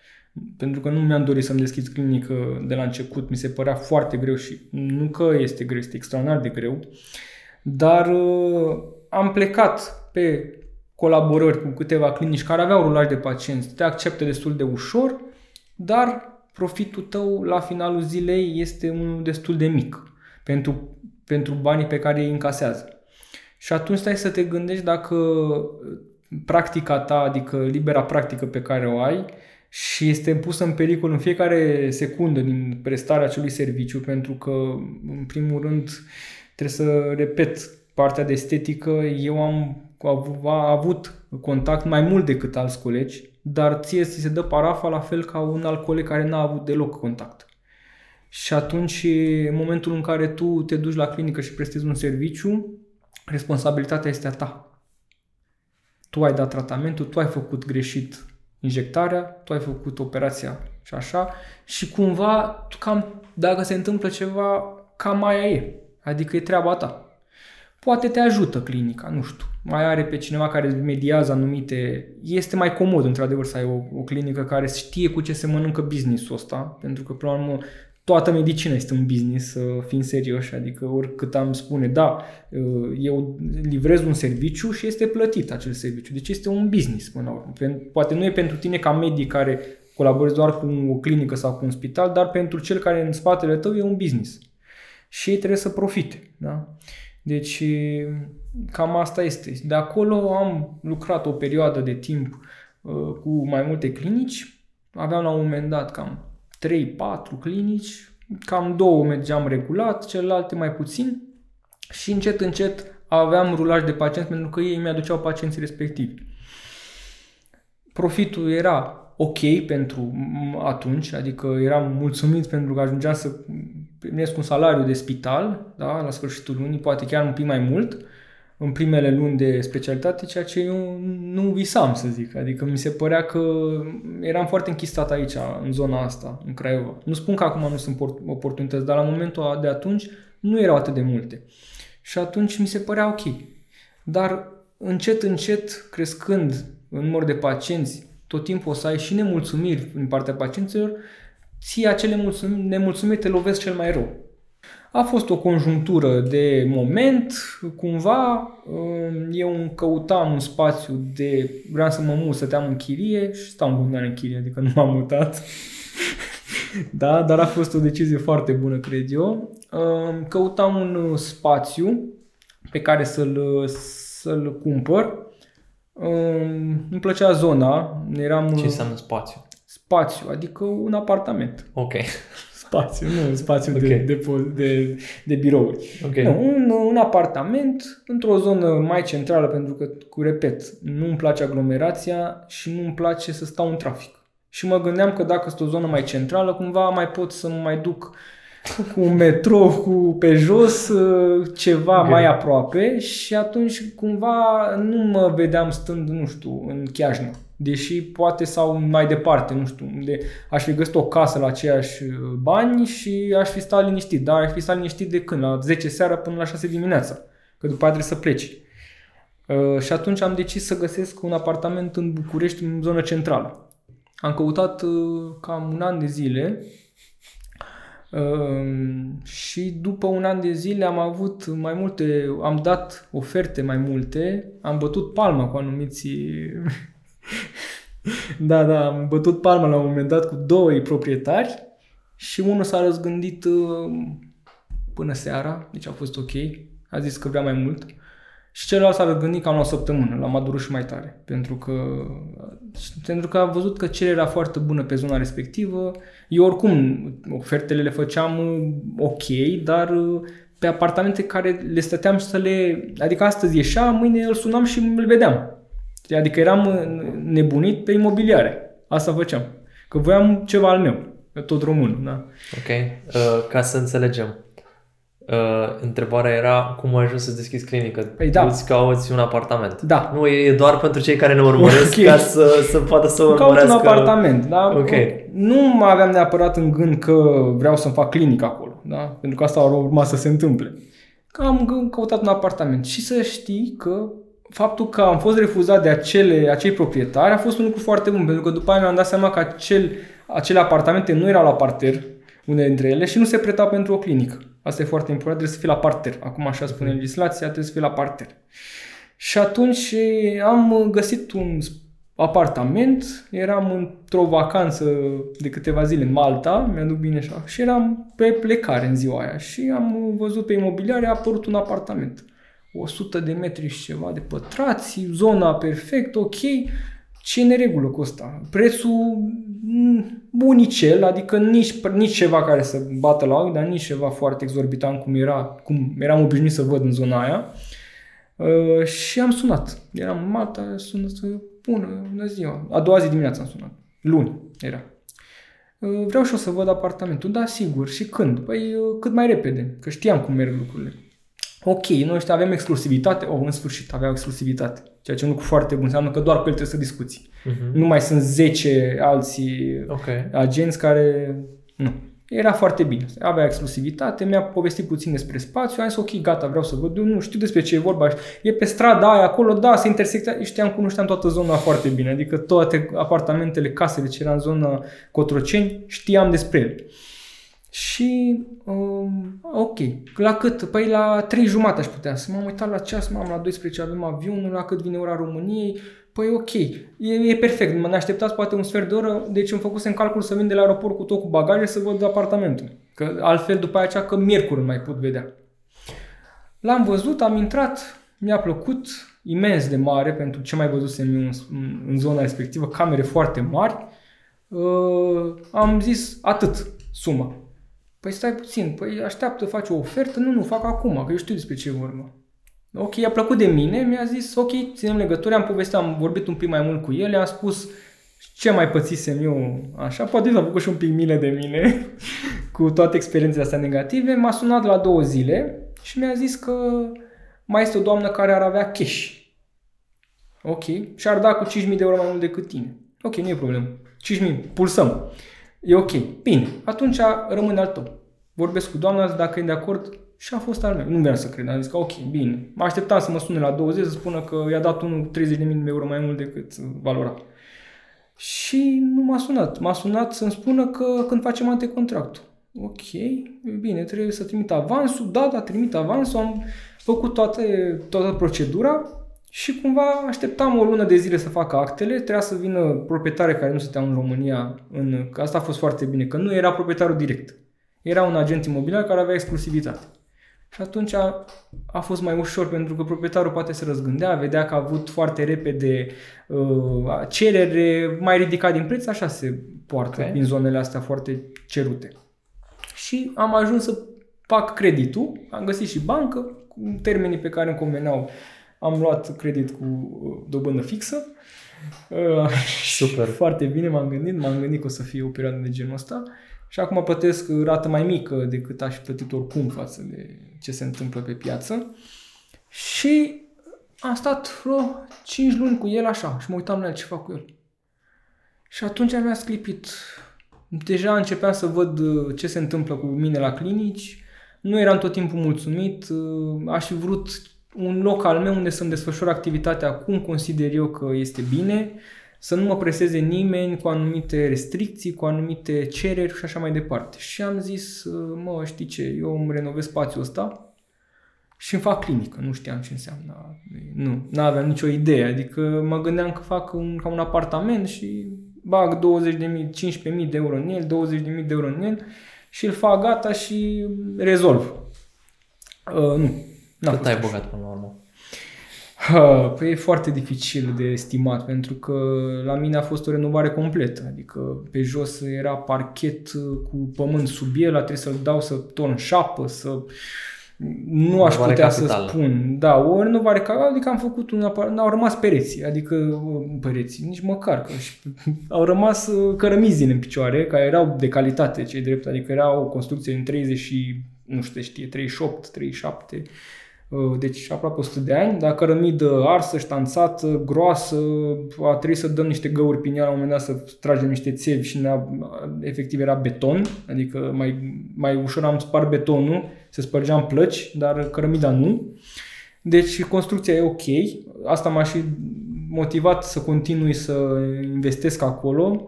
Pentru că nu mi-am dorit să-mi deschid clinică de la început, mi se părea foarte greu și nu că este greu, este extraordinar de greu. Dar uh, am plecat pe colaborări cu câteva clinici care aveau rulaj de pacienți, te acceptă destul de ușor, dar profitul tău la finalul zilei este unul destul de mic pentru, pentru banii pe care îi încasează. Și atunci stai să te gândești dacă practica ta, adică libera practică pe care o ai, și este pusă în pericol în fiecare secundă din prestarea acelui serviciu, pentru că, în primul rând, trebuie să repet partea de estetică. Eu am avut contact mai mult decât alți colegi, dar ție ți se dă parafa la fel ca un alt coleg care n-a avut deloc contact. Și atunci, în momentul în care tu te duci la clinică și prestezi un serviciu, responsabilitatea este a ta. Tu ai dat tratamentul, tu ai făcut greșit injectarea, tu ai făcut operația și așa și cumva, cam, dacă se întâmplă ceva, cam aia e. Adică e treaba ta. Poate te ajută clinica, nu știu. Mai are pe cineva care mediază anumite... Este mai comod, într-adevăr, să ai o, o clinică care știe cu ce se mănâncă business-ul ăsta, pentru că, până la urmă, toată medicina este un business, să fim serioși, adică oricât am spune, da, eu livrez un serviciu și este plătit acel serviciu. Deci este un business până la urmă. Poate nu e pentru tine ca medic care colaborezi doar cu o clinică sau cu un spital, dar pentru cel care în spatele tău e un business. Și ei trebuie să profite. Da? Deci cam asta este. De acolo am lucrat o perioadă de timp uh, cu mai multe clinici. Aveam la un moment dat cam 3-4 clinici, cam două mergeam regulat, celelalte mai puțin și încet, încet aveam rulaj de pacienți pentru că ei mi-aduceau pacienții respectivi. Profitul era ok pentru atunci, adică eram mulțumit pentru că ajungeam să primesc un salariu de spital, da, la sfârșitul lunii, poate chiar un pic mai mult, în primele luni de specialitate, ceea ce eu nu visam, să zic. Adică mi se părea că eram foarte închistat aici, în zona asta, în Craiova. Nu spun că acum nu sunt oportunități, dar la momentul de atunci nu erau atât de multe. Și atunci mi se părea ok. Dar încet, încet, crescând în număr de pacienți, tot timpul o să ai și nemulțumiri din partea pacienților, ție acele mulțumiri, nemulțumiri te lovesc cel mai rău. A fost o conjunctură de moment, cumva um, eu căutam un spațiu de, vreau să mă mut, stăteam în chirie și stau în continuare în chirie, adică nu m-am mutat. *laughs* da, dar a fost o decizie foarte bună, cred eu. Um, căutam un spațiu pe care să-l, să-l cumpăr. Um, îmi plăcea zona. Eram, Ce înseamnă spațiu? Spațiu, adică un apartament. Ok spațiu, nu un spațiu okay. de, de, de, de birouri. Okay. Nu, un, un apartament într-o zonă mai centrală, pentru că, cu repet, nu îmi place aglomerația și nu îmi place să stau în trafic. Și mă gândeam că dacă sunt o zonă mai centrală, cumva mai pot să mă mai duc cu un metrou cu pe jos, ceva okay. mai aproape și atunci cumva nu mă vedeam stând, nu știu, în Chiajna deși poate sau mai departe, nu știu, unde aș fi găsit o casă la aceiași uh, bani și aș fi stat liniștit, dar aș fi stat liniștit de când? La 10 seara până la 6 dimineața, că după aceea trebuie să pleci. Uh, și atunci am decis să găsesc un apartament în București, în zonă centrală. Am căutat uh, cam un an de zile uh, și după un an de zile am avut mai multe, am dat oferte mai multe, am bătut palma cu anumiți *laughs* da, da, am bătut palma la un moment dat cu doi proprietari și unul s-a răzgândit uh, până seara, deci a fost ok, a zis că vrea mai mult. Și celălalt s-a răzgândit cam la o săptămână, l-a adurut și mai tare, pentru că, pentru că a văzut că cererea foarte bună pe zona respectivă. Eu oricum ofertele le făceam uh, ok, dar uh, pe apartamente care le stăteam să le... Adică astăzi ieșea, mâine îl sunam și îl vedeam. Adică eram nebunit pe imobiliare. Asta făceam. Că voiam ceva al meu. Tot român, da. Ok. Uh, ca să înțelegem. Uh, întrebarea era cum ai ajuns să deschizi clinică. Păi da. Îți cauți un apartament. Da. Nu, e doar pentru cei care ne urmăresc okay. ca să, să poată să urmărească. Caut un apartament, da? Ok. Nu mă aveam neapărat în gând că vreau să-mi fac clinică acolo, da? Pentru că asta ar urma să se întâmple. Că am căutat un apartament și să știi că faptul că am fost refuzat de acele, acei proprietari a fost un lucru foarte bun, pentru că după aia mi-am dat seama că acel, acele apartamente nu erau la parter, unele dintre ele, și nu se preta pentru o clinică. Asta e foarte important, trebuie să fie la parter. Acum așa spune mhm. legislația, trebuie să fie la parter. Și atunci am găsit un apartament, eram într-o vacanță de câteva zile în Malta, mi-aduc bine așa, și eram pe plecare în ziua aia și am văzut pe imobiliare, a apărut un apartament. 100 de metri și ceva de pătrați, zona perfect, ok, ce e neregulă cu asta? Prețul bunicel, adică nici, nici ceva care să bată la ochi, dar nici ceva foarte exorbitant cum, era, cum eram obișnuit să văd în zona aia. Uh, și am sunat. Eram în Malta, sunat, bună, bună ziua. A doua zi dimineața am sunat. Luni era. Uh, vreau și o să văd apartamentul. Da, sigur. Și când? Păi uh, cât mai repede, că știam cum merg lucrurile. Ok, noi ăștia avem exclusivitate. Oh, în sfârșit aveau exclusivitate. Ceea ce e un lucru foarte bun. Înseamnă că doar cu el trebuie să discuți. Uh-huh. Nu mai sunt 10 alții okay. agenți care... Nu. Era foarte bine. Avea exclusivitate, mi-a povestit puțin despre spațiu, am zis ok, gata, vreau să văd, eu nu știu despre ce e vorba, e pe strada aia, acolo, da, se intersectează, știam, cunoșteam toată zona foarte bine, adică toate apartamentele, casele ce era în zona Cotroceni, știam despre ele. Și, um, ok, la cât? Păi la 3 jumate aș putea să m-am uitat la ceas, m-am la 12 avem avionul, la cât vine ora României, Păi ok, e, e perfect, mă așteptați poate un sfert de oră, deci îmi făcusem calcul să vin de la aeroport cu tot cu bagaje să văd apartamentul. Că altfel după aceea că miercuri mai pot vedea. L-am văzut, am intrat, mi-a plăcut, imens de mare pentru ce mai văzusem eu în, în zona respectivă, camere foarte mari. Uh, am zis atât, suma. Păi stai puțin, păi așteaptă, faci o ofertă, nu, nu, fac acum, că eu știu despre ce vorba. Ok, i-a plăcut de mine, mi-a zis, ok, ținem legături, am povestit, am vorbit un pic mai mult cu el, i-am spus ce mai pățisem eu, așa, poate s-a făcut și un pic milă de mine *laughs* cu toate experiențele astea negative, m-a sunat la două zile și mi-a zis că mai este o doamnă care ar avea cash. Ok, și ar da cu 5.000 de euro mai mult decât tine. Ok, nu e problemă. 5.000, pulsăm. E ok. Bine, atunci rămâne al tău. Vorbesc cu doamna, dacă e de acord, și a fost al meu. Nu vreau să cred. Am zis că ok, bine. Mă așteptam să mă sune la 20 să spună că i-a dat unul 30.000 de euro mai mult decât valora. Și nu m-a sunat. M-a sunat să-mi spună că când facem antecontractul. Ok, bine, trebuie să trimit avansul. Da, da, trimit avansul. Am făcut toate, toată procedura și cumva așteptam o lună de zile să facă actele. Trebuia să vină proprietare care nu stăteau în România. În, că asta a fost foarte bine, că nu era proprietarul direct. Era un agent imobiliar care avea exclusivitate. Și atunci a, a fost mai ușor pentru că proprietarul poate să răzgândea, vedea că a avut foarte repede uh, cerere mai ridicat din preț, așa se poartă okay. din zonele astea foarte cerute. Și am ajuns să fac creditul, am găsit și bancă, cu termenii pe care îmi conveneau. Am luat credit cu uh, dobândă fixă. Uh, *laughs* Super. Foarte bine m-am gândit, m-am gândit că o să fie o perioadă de genul ăsta. Și acum plătesc rată mai mică decât aș fi plătit oricum față de ce se întâmplă pe piață. Și am stat vreo 5 luni cu el așa și mă uitam la el ce fac cu el. Și atunci mi-a sclipit. Deja începeam să văd uh, ce se întâmplă cu mine la clinici. Nu eram tot timpul mulțumit. Uh, aș fi vrut un loc al meu unde să-mi desfășor activitatea cum consider eu că este bine să nu mă preseze nimeni cu anumite restricții, cu anumite cereri și așa mai departe. Și am zis, mă, știi ce, eu îmi renovez spațiul ăsta și îmi fac clinică. Nu știam ce înseamnă. Nu, nu aveam nicio idee. Adică mă gândeam că fac un, ca un apartament și bag 20.000, 15.000 de euro în el, 20.000 de euro în el și îl fac gata și rezolv. Uh, nu. Cât ai băgat până la urmă? Păi e foarte dificil de estimat pentru că la mine a fost o renovare completă. Adică pe jos era parchet cu pământ sub el, a trebuit să-l dau să torn șapă, să nu aș Renovare putea capitală. să spun. Da, o renovare capitală, adică am făcut un aparat, au rămas pereții, adică uh, pereții, nici măcar, că și, *laughs* au rămas uh, cărămizile în picioare, care erau de calitate, cei drept, adică era o construcție în 30 și, nu știu, știe, 38, 37, uh, deci aproape 100 de ani, dar cărămidă arsă, ștanțată, groasă, a trebuit să dăm niște găuri prin ea la un moment dat să tragem niște țevi și ne-a, efectiv era beton, adică mai, mai ușor am spart betonul, se spărgeam plăci, dar cărămida nu. Deci construcția e ok, asta m-a și motivat să continui să investesc acolo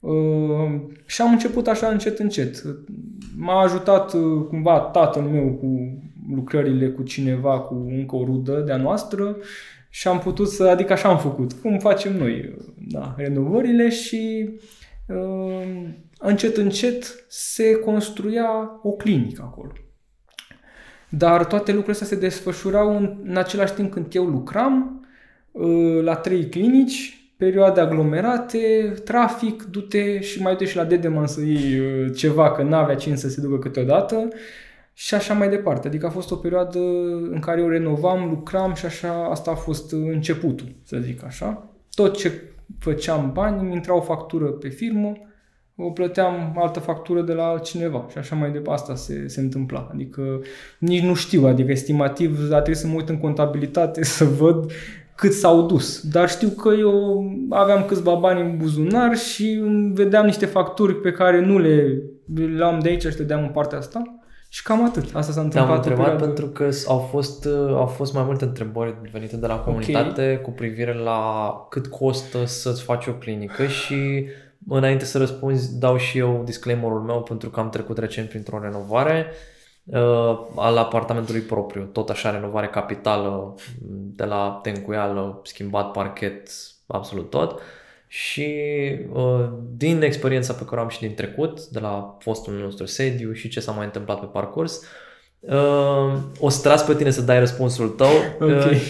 uh, și am început așa încet încet. M-a ajutat uh, cumva tatăl meu cu lucrările cu cineva, cu încă o rudă de-a noastră și am putut să, adică așa am făcut, cum facem noi, da, renovările și uh, încet încet se construia o clinică acolo. Dar toate lucrurile astea se desfășurau în, în același timp când eu lucram uh, la trei clinici, perioade aglomerate, trafic, du-te și mai du și la Dedeman să iei uh, ceva, că n-avea cine să se ducă câteodată și așa mai departe. Adică a fost o perioadă în care eu renovam, lucram și așa, asta a fost uh, începutul, să zic așa. Tot ce făceam bani, îmi intra o factură pe firmă, o plăteam altă factură de la altcineva și așa mai departe. Asta se, se întâmpla. Adică nici nu știu, adică estimativ a trebuit să mă uit în contabilitate *laughs* să văd cât s-au dus. Dar știu că eu aveam câțiva bani în buzunar și îmi vedeam niște facturi pe care nu le le-am de aici și le deam în partea asta. Și cam atât. Asta s-a Te-am întâmplat. o întrebat perioadă. pentru că au fost, uh, au fost mai multe întrebări venite de la comunitate cu privire la cât costă să-ți faci o clinică și înainte să răspunzi dau și eu disclaimerul meu pentru că am trecut recent printr-o renovare uh, al apartamentului propriu, tot așa renovare capitală de la tencuială, schimbat parchet, absolut tot și uh, din experiența pe care o am și din trecut, de la fostul nostru sediu și ce s-a mai întâmplat pe parcurs, uh, o să te las pe tine să dai răspunsul tău. *laughs* Ok. Uh,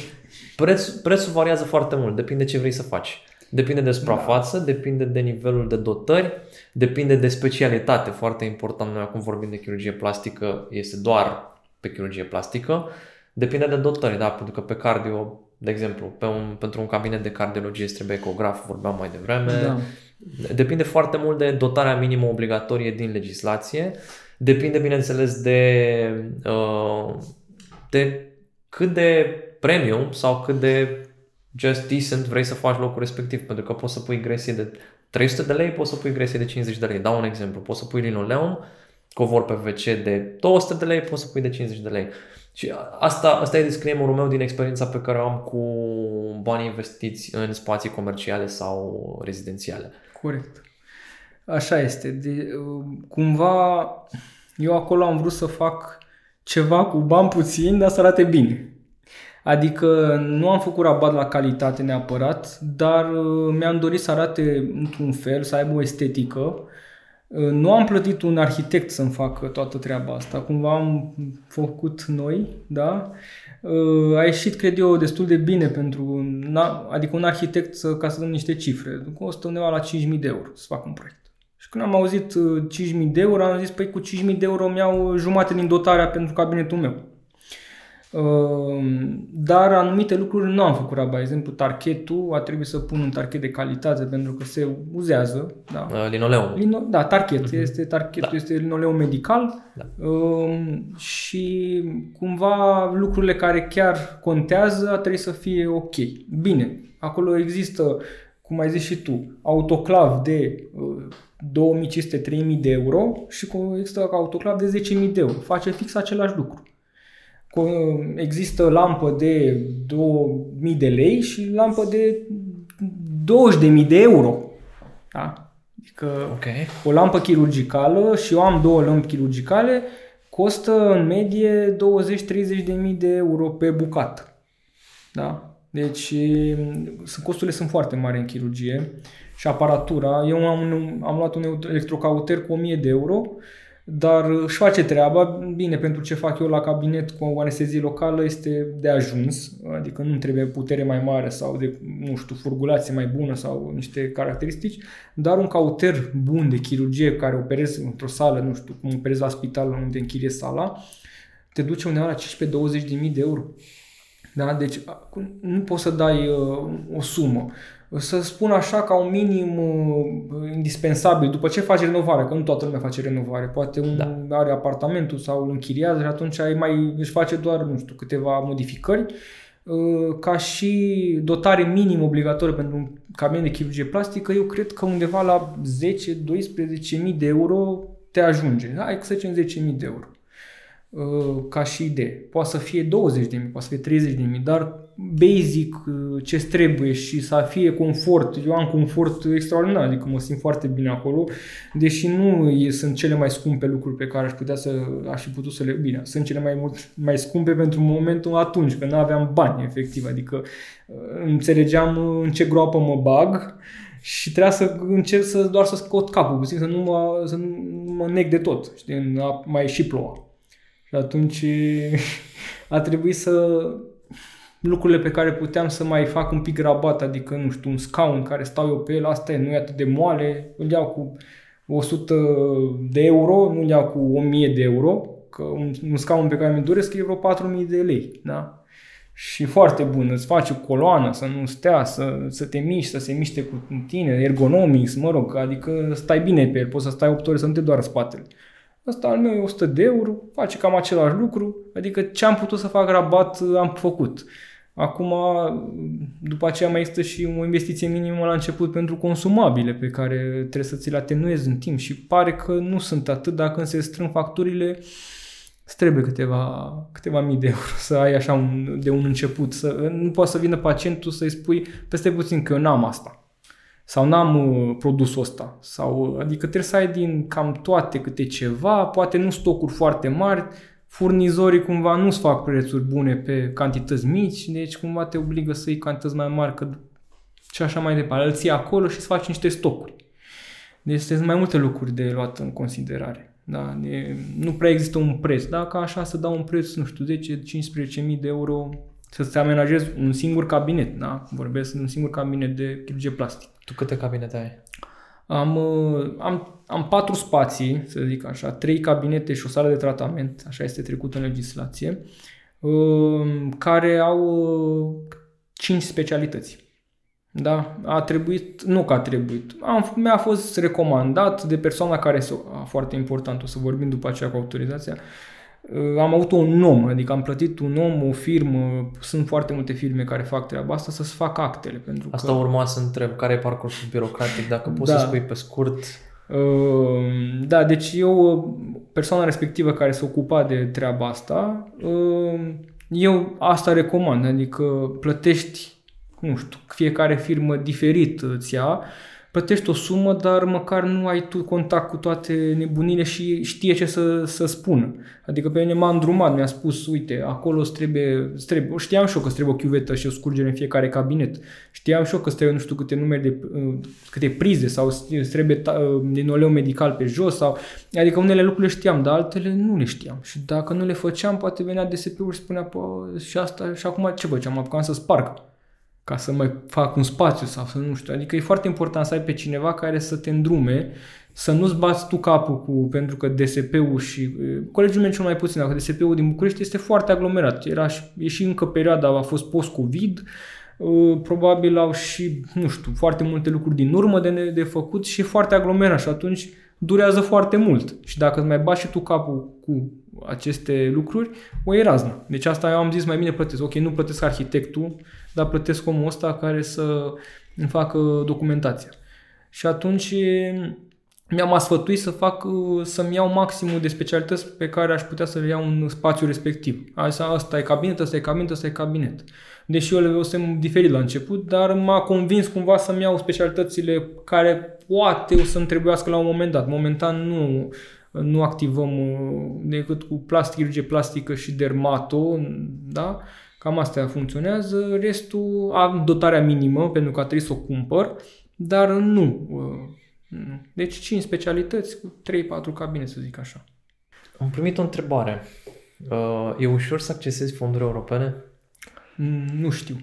preț, prețul variază foarte mult, depinde ce vrei să faci. Depinde de suprafață, depinde de nivelul de dotări, depinde de specialitate, foarte important. Noi acum vorbim de chirurgie plastică, este doar pe chirurgie plastică. Depinde de dotări, da, pentru că pe cardio, de exemplu, pe un, pentru un cabinet de cardiologie îți trebuie ecograf, vorbeam mai devreme. Da. Depinde foarte mult de dotarea minimă obligatorie din legislație. Depinde, bineînțeles, de, uh, de cât de premium sau cât de just decent vrei să faci locul respectiv. Pentru că poți să pui gresie de 300 de lei, poți să pui gresie de 50 de lei. Dau un exemplu. Poți să pui linoleum, covor pe WC de 200 de lei, poți să pui de 50 de lei. Și asta, asta e disclaimerul meu din experiența pe care o am cu banii investiți în spații comerciale sau rezidențiale. Corect. Așa este. De, uh, cumva, eu acolo am vrut să fac ceva cu bani puțini, dar să arate bine. Adică nu am făcut rabat la calitate neapărat, dar uh, mi-am dorit să arate într-un fel, să aibă o estetică. Uh, Nu am plătit un arhitect să-mi facă toată treaba asta, cumva am făcut noi, da? Uh, A ieșit, cred eu, destul de bine pentru, un, adică un arhitect, să, ca să dăm niște cifre, costă undeva la 5.000 de euro să fac un proiect. Și când am auzit uh, 5.000 de euro, am zis, păi cu 5.000 de euro mi-au jumate din dotarea pentru cabinetul meu. Uh, Dar anumite lucruri nu am făcut rabat. De exemplu, tarchetul, a trebuit să pun un tarchet de calitate pentru că se uzează. Da, Uh, Linoleum. Lino, da tarchet. Este, tarchetul Da. este linoleum medical Da. um, și cumva lucrurile care chiar contează a trebuit să fie ok. Bine, acolo există, cum ai zis și tu, autoclav de uh, 2500-3000 de euro și cu- există autoclav de 10.000 de euro. Face fix același lucru. Cu- Există lampă de 2000 de lei și lampă de 20.000 de euro. Da? Adică Ok. o lampă chirurgicală și eu am două lămpi chirurgicale, costă în medie 20-30 de mii de euro pe bucată. Da? Deci m, sunt- costurile sunt foarte mari în chirurgie și aparatura. Eu am, un- am luat un electrocauter cu 1000 de euro, dar își face treaba. Bine, pentru ce fac eu la cabinet cu o anestezie locală este de ajuns, adică nu trebuie putere mai mare sau de, nu știu, furgulație mai bună sau niște caracteristici, dar un cauter bun de chirurgie care operezi într-o sală, nu știu, cum operezi la spital unde închirie sala, te duce undeva la 15-20 de mii de euro. Da? Deci nu poți să dai uh, o sumă. Să spun așa ca un minim uh, indispensabil, după ce faci renovare, că nu toată lumea face renovare, poate un da. are apartamentul sau îl închiriază și atunci ai mai, își face doar, nu știu, câteva modificări, uh, ca și dotare minim obligatorie pentru un cabinet de chirurgie plastică, eu cred că undeva la 10-12 mii de euro te ajunge. Hai să zicem 10 mii de euro. Uh, ca și idee. Poate să fie 20 de mii, poate să fie 30 de mii, dar basic uh, ce trebuie și să fie confort. Eu am confort extraordinar, adică mă simt foarte bine acolo, deși nu sunt cele mai scumpe lucruri pe care aș putea să aș fi putut să le... Bine, sunt cele mai, mult, mai scumpe pentru momentul atunci, că nu aveam bani, efectiv, adică uh, înțelegeam în ce groapă mă bag și trebuia să încerc să doar să scot capul, să nu mă, să nu mă neg de tot, știi, mai și ploua. Și atunci *laughs* a trebuit să lucrurile pe care puteam să mai fac un pic rabat, adică, nu știu, un scaun care stau eu pe el, asta e, nu e atât de moale, îl iau cu 100 de euro, nu îl iau cu 1000 de euro, că un, un scaun pe care mi-l doresc e vreo 4000 de lei, da? Și foarte bun, îți faci o coloană, să nu stea, să, să te miști, să se miște cu tine, ergonomics, mă rog, adică stai bine pe el, poți să stai 8 ore să nu te doară spatele. Ăsta al meu e 100 de euro, face cam același lucru, adică ce am putut să fac rabat am făcut. Acum, după aceea mai există și o investiție minimă la început pentru consumabile pe care trebuie să ți le atenuezi în timp și pare că nu sunt atât, dacă când se strâng facturile, îți trebuie câteva, câteva mii de euro să ai așa un, de un început. Să, nu poate să vină pacientul să-i spui peste puțin că eu n-am asta sau n-am uh, produsul ăsta. Sau, uh, adică trebuie să ai din cam toate câte ceva, poate nu stocuri foarte mari, furnizorii cumva nu-ți fac prețuri bune pe cantități mici, deci cumva te obligă să iei cantități mai mari că și așa mai departe. Îl ții acolo și să faci niște stocuri. Deci sunt mai multe lucruri de luat în considerare. Da? De, nu prea există un preț. Dacă așa să dau un preț, nu știu, 10-15 mii de euro să-ți amenajezi un singur cabinet, da? Vorbesc de un singur cabinet de chirurgie plastic. Tu câte cabinete ai? Am, uh, am, am patru spații, să zic așa, trei cabinete și o sală de tratament, așa este trecut în legislație, uh, care au uh, cinci specialități. Da? A trebuit, nu că a trebuit, am, mi-a fost recomandat de persoana care, foarte important, o să vorbim după aceea cu autorizația, Uh, am avut un om, adică am plătit un om, o firmă, sunt foarte multe firme care fac treaba asta, să-ți facă actele. Pentru asta că... urma să întreb, care e parcursul birocratic, dacă poți da. să spui pe scurt? Uh, da, deci eu, persoana respectivă care se ocupa de treaba asta, uh, eu asta recomand, adică plătești, nu știu, fiecare firmă diferit îți ia, plătești o sumă, dar măcar nu ai tu contact cu toate nebunile și știe ce să, să spună. Adică pe mine m-a îndrumat, mi-a spus, uite, acolo îți trebuie, îți trebuie, știam și eu că îți trebuie o chiuvetă și o scurgere în fiecare cabinet. Știam și eu că îți trebuie nu știu câte numere de, uh, câte prize sau îți trebuie dinoleu uh, medical pe jos sau, adică unele lucruri le știam, dar altele nu le știam. Și dacă nu le făceam, poate venea DSP-ul și spunea, și asta, și acum ce făceam? Am apucat să sparg ca să mai fac un spațiu sau să nu știu. Adică e foarte important să ai pe cineva care să te îndrume, să nu-ți bați tu capul cu, pentru că DSP-ul și colegii mei cel mai puțin, dacă DSP-ul din București este foarte aglomerat. Era și, e și încă perioada, a fost post-COVID, probabil au și, nu știu, foarte multe lucruri din urmă de, de făcut și e foarte aglomerat și atunci durează foarte mult. Și dacă îți mai bași și tu capul cu aceste lucruri, o e razna. Deci asta eu am zis mai bine plătesc. Ok, nu plătesc arhitectul, dar plătesc omul ăsta care să îmi facă documentația. Și atunci mi-am asfătuit să fac, să-mi iau maximul de specialități pe care aș putea să le iau în spațiu respectiv. Asta, asta e cabinet, asta e cabinet, asta e cabinet. Deși eu le văzusem diferit la început, dar m-a convins cumva să-mi iau specialitățile care poate o să-mi trebuiască la un moment dat. Momentan nu, nu activăm uh, decât cu plastic, chirurgie plastică și dermato, da? Cam astea funcționează. Restul am dotarea minimă pentru că a trebuit să o cumpăr, dar nu. Uh, deci 5 specialități cu 3-4 cabine, să zic așa. Am primit o întrebare. Uh, e ușor să accesezi fonduri europene? Mm, nu știu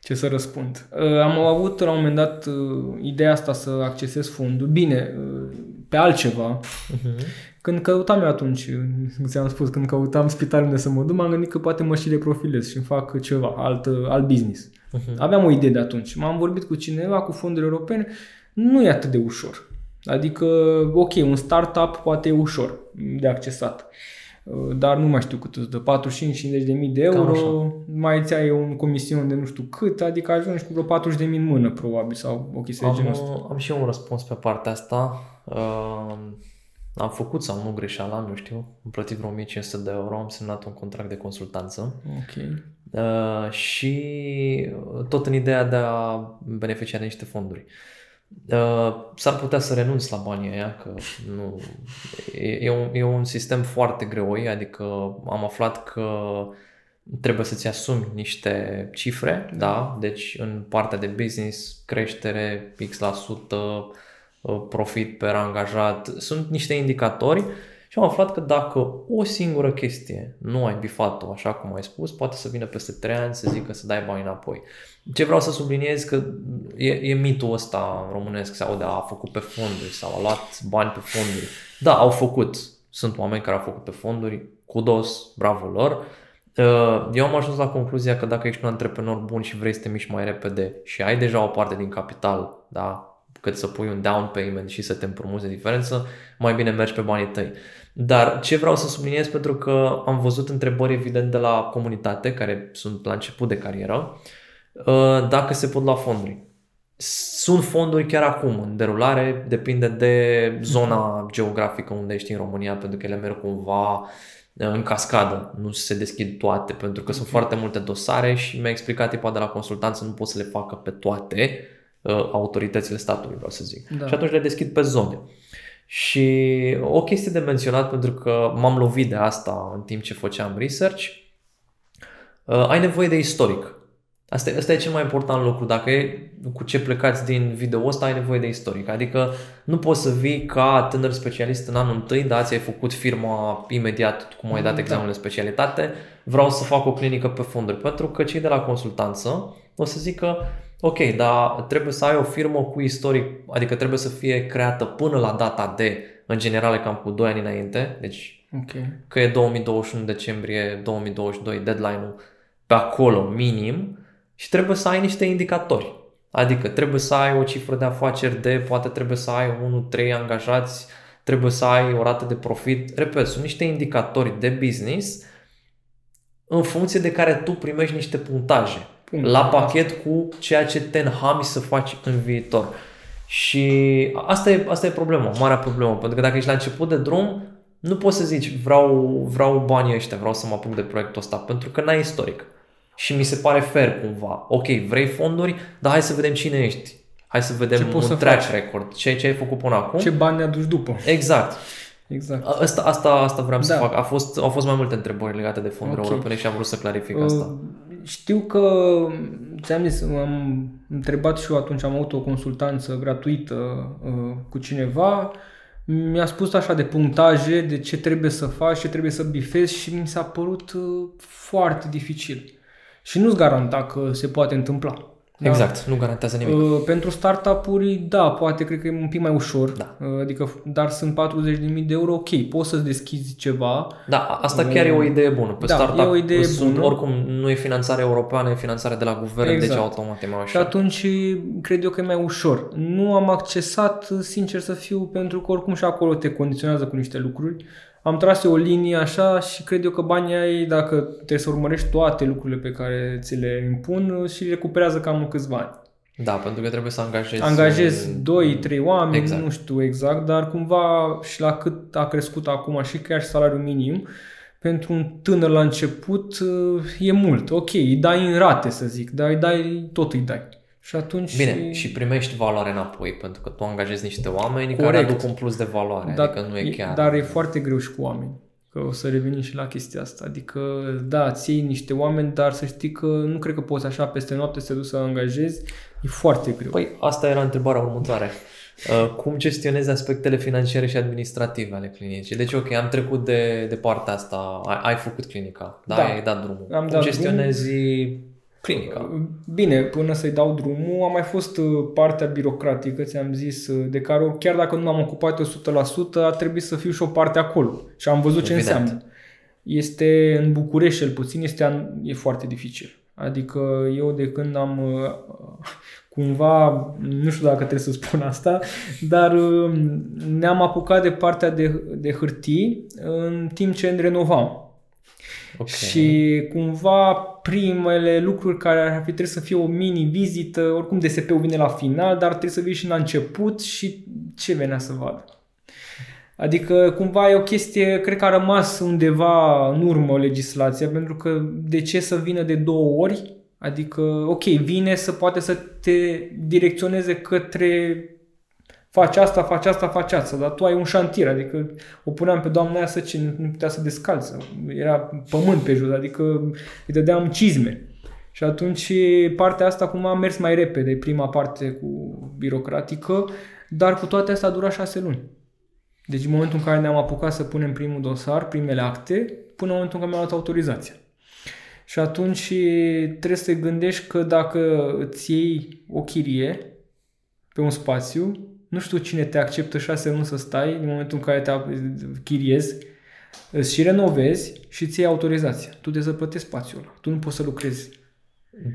ce să răspund. Am avut la un moment dat ideea asta să accesez fonduri. Bine, pe altceva. Uh-huh. Când căutam eu atunci, *laughs* ți-am spus, când căutam spital unde să mă duc, m-am gândit că poate mă și reprofilez și fac ceva, alt, alt business. Uh-huh. Aveam o idee de atunci. M-am vorbit cu cineva, cu fonduri europene, nu e atât de ușor. Adică, ok, un startup poate e ușor de accesat. Dar nu mai știu cât îți dă, 45-50 de mii de euro, mai îți ai un comision de nu știu cât, adică ajungi cu vreo 40 de mii în mână, probabil, sau o chestie am, de genul ăsta. Am și eu un răspuns pe partea asta. Uh, am făcut sau nu greșeala, nu știu, am plătit vreo 1500 de euro, am semnat un contract de consultanță. Ok. Uh, și tot în ideea de a beneficia de niște fonduri. Uh, s-ar putea să renunț la banii aia, că nu... E, e, un, e un sistem foarte greu, adică am aflat că trebuie să-ți asumi niște cifre, da. da? Deci în partea de business, creștere, X la sută, uh, profit per angajat, sunt niște indicatori și am aflat că dacă o singură chestie nu ai bifat-o așa cum ai spus, poate să vină peste 3 ani să zică să dai bani înapoi. Ce vreau să subliniez că e, e mitul ăsta românesc, se aude, a făcut pe fonduri sau a luat bani pe fonduri. Da, au făcut. Sunt oameni care au făcut pe fonduri, kudos, bravo lor. Uh, eu am ajuns la concluzia că dacă ești un antreprenor bun și vrei să te miști mai repede și ai deja o parte din capital, da, cât să pui un down payment și să te împrumuți de diferență, mai bine mergi pe banii tăi. Dar ce vreau să subliniez pentru că am văzut întrebări evident de la comunitate care sunt la început de carieră, uh, dacă se pot lua fonduri. Sunt fonduri chiar acum în derulare, depinde de zona geografică unde ești în România, pentru că ele merg cumva uh, în cascadă, nu se deschid toate, pentru că okay. sunt foarte multe dosare și mi-a explicat tipa de la consultanță, nu pot să le facă pe toate uh, autoritățile statului, vreau să zic. Da. Și atunci le deschid pe zone. Și o chestie de menționat, pentru că m-am lovit de asta în timp ce făceam research, uh, ai nevoie de istoric. Asta, asta e cel mai important lucru. Dacă e cu ce plecați din video ăsta, ai nevoie de istoric. Adică nu poți să vii ca tânăr specialist în anul întâi, da, ți-ai făcut firma imediat cum ai dat mm, examenul da. de specialitate, vreau să fac o clinică pe fonduri. Pentru că cei de la consultanță o să zică, ok, dar trebuie să ai o firmă cu istoric, adică trebuie să fie creată până la data de, în general cam cu 2 ani înainte, deci okay. că e 2021 decembrie 2022 deadline-ul pe acolo minim, și trebuie să ai niște indicatori. Adică trebuie să ai o cifră de afaceri de, poate trebuie să ai 1-3 angajați, trebuie să ai o rată de profit. Repet, sunt niște indicatori de business în funcție de care tu primești niște puntaje Punct. la pachet cu ceea ce te înhami să faci în viitor. Și asta e, asta e problema, marea problemă, pentru că dacă ești la început de drum, nu poți să zici vreau, vreau banii ăștia, vreau să mă apuc de proiectul ăsta, pentru că n-ai istoric și mi se pare fair cumva. Ok, vrei fonduri, dar hai să vedem cine ești. Hai să vedem ce un track faci? record. Ce, ce ai făcut până acum. Ce bani aduci după. Exact. Exact. Asta, asta, asta vreau da. să fac. A fost, au fost mai multe întrebări legate de fonduri okay. europene și am vrut să clarific uh, asta. Știu că, ți-am zis, am întrebat și eu atunci, am avut o consultanță gratuită uh, cu cineva, mi-a spus așa de punctaje, de ce trebuie să faci, ce trebuie să bifezi și mi s-a părut uh, foarte dificil și nu-ți garanta că se poate întâmpla. Da? Exact, nu garantează nimic. Uh, pentru startup-uri, da, poate cred că e un pic mai ușor, da. uh, adică, dar sunt 40.000 de euro, ok, poți să-ți deschizi ceva. Da, asta chiar uh, e o idee bună. Pe da, startup e o idee sunt, bună. oricum nu e finanțare europeană, e finanțare de la guvern, deci exact. deci automat e mai ușor. Și atunci cred eu că e mai ușor. Nu am accesat, sincer să fiu, pentru că oricum și acolo te condiționează cu niște lucruri am tras eu o linie așa și cred eu că banii ai, dacă trebuie să urmărești toate lucrurile pe care ți le impun și recuperează cam în câțiva ani. Da, pentru că trebuie să angajezi... Angajezi 2-3 oameni, exact. nu știu exact, dar cumva și la cât a crescut acum și chiar și salariul minim, pentru un tânăr la început e mult. Ok, îi dai în rate să zic, dar îi dai, tot îi dai. Și atunci... Bine, și primești valoare înapoi, pentru că tu angajezi niște oameni Corect. care aduc un plus de valoare, dar, adică nu e chiar... Dar e foarte greu și cu oameni, că o să revenim și la chestia asta. Adică, da, ți iei niște oameni, dar să știi că nu cred că poți așa peste noapte să te duci să angajezi, e foarte greu. Păi, asta era întrebarea următoare. *laughs* Uh, cum gestionezi aspectele financiare și administrative ale clinicii? Deci, ok, am trecut de, de partea asta, ai, ai făcut clinica, da? da. ai dat drumul. Am cum dat gestionezi drum clinica. Bine, până să-i dau drumul, a mai fost uh, partea birocratică, ți-am zis, uh, de care chiar dacă nu m-am ocupat eu 100%, a trebuit să fiu și o parte acolo. Și am văzut ce Evident. înseamnă. Este în București cel puțin, este, e foarte dificil. Adică eu de când am uh, cumva, nu știu dacă trebuie să spun asta, dar uh, ne-am apucat de partea de, de hârtii în timp ce renovam. Okay. Și cumva primele lucruri care ar fi trebuit să fie o mini-vizită, oricum DSP-ul vine la final, dar trebuie să vii și la început și ce venea să vadă. Adică cumva e o chestie, cred că a rămas undeva în urmă legislația, pentru că de ce să vină de două ori? Adică, ok, vine să poate să te direcționeze către faci asta, faci asta, faci asta, dar tu ai un șantier, adică o puneam pe doamna aia să ce nu putea să descalță, era pământ pe jos, adică îi dădeam cizme. Și atunci partea asta cum a mers mai repede, prima parte cu birocratică, dar cu toate astea a durat șase luni. Deci în momentul în care ne-am apucat să punem primul dosar, primele acte, până în momentul în care mi-am luat autorizația. Și atunci trebuie să te gândești că dacă îți iei o chirie pe un spațiu, nu știu cine te acceptă șase luni să stai în momentul în care te chiriezi, îți și renovezi și îți iei autorizația. Tu trebuie să plătești spațiul ăla. Tu nu poți să lucrezi.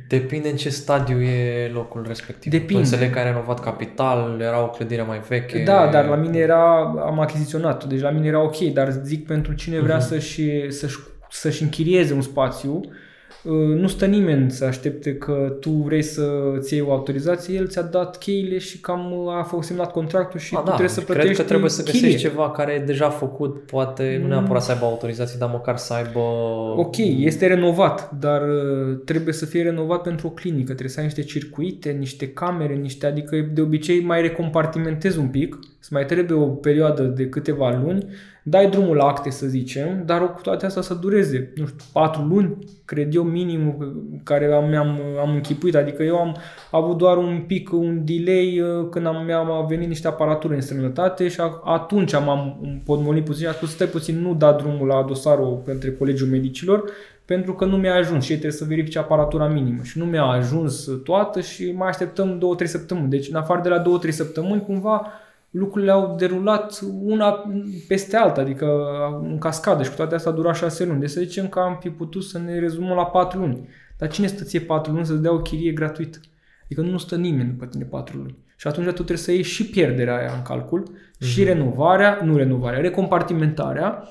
Depinde în ce stadiu e locul respectiv. Depinde. Tu înțeleg că ai renovat capital, era o clădire mai veche. Da, dar la mine era, am achiziționat deci la mine era ok, dar zic pentru cine vrea uh-huh. să-și, să-și, să-și închirieze un spațiu, nu stă nimeni să aștepte că tu vrei să ți iei o autorizație, el ți-a dat cheile și cam a fost semnat contractul și A, tu da, trebuie să plătești Cred că trebuie să chirie. găsești ceva care e deja făcut, poate Mm. nu neapărat să aibă autorizație, dar măcar să aibă... Ok, este renovat, dar uh, trebuie să fie renovat pentru o clinică. Trebuie să ai niște circuite, niște camere, niște, adică de obicei mai recompartimentezi un pic, îți mai trebuie o perioadă de câteva luni, dai drumul la acte, să zicem, dar cu toate astea să dureze, nu știu, patru luni, cred eu, minimul care am, am, am închipuit. Adică eu am avut doar un pic, un delay uh, când am, mi-am venit niște aparatură în străinătate și a, atunci am, am podmolit puțin și am spus, stai puțin, nu da drumul la dosarul pentru Colegiul Medicilor, pentru că nu mi-a ajuns și ei trebuie să verifice aparatura minimă și nu mi-a ajuns toată și mai așteptăm 2-3 săptămâni. Deci în afară de la 2-3 săptămâni, cumva lucrurile au derulat una peste alta, adică în cascadă și cu toate astea a durat șase luni. Deci să zicem că am fi putut să ne rezumăm la patru luni. Dar cine stă ție patru luni să-ți dea o chirie gratuită? Adică nu stă nimeni după tine patru luni. Și atunci tu trebuie să iei și pierderea aia în calcul, mm-hmm. și renovarea, nu renovarea, recompartimentarea,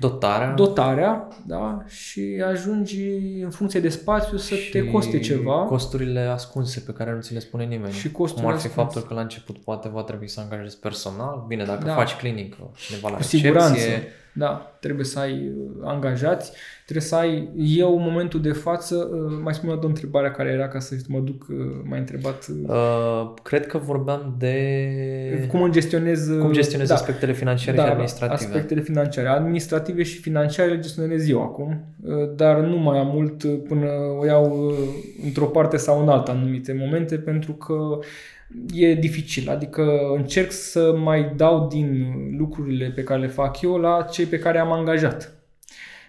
Dotarea. dotarea, da, și ajungi în funcție de spațiu să și te coste ceva. costurile ascunse pe care nu ți le spune nimeni. Și costurile Cum ar fi ascunse. faptul că la început poate va trebui să angajezi personal. Bine, dacă Da. faci clinică, cineva la Cu recepție. siguranță. Da, trebuie să ai uh, angajați, trebuie să ai, eu în momentul de față, uh, mai spun o dată întrebarea care era ca să mă duc, uh, mai întrebat uh, Uh, cred că vorbeam de cum îmi gestionez, uh, cum gestionezi da, aspectele financiare da, și da, administrative. aspectele financiare. Administrative și financiare le gestionez eu acum, uh, dar nu mai am mult uh, până o iau uh, într-o parte sau în alta în anumite momente, pentru că e dificil. Adică încerc să mai dau din lucrurile pe care le fac eu la cei pe care am angajat.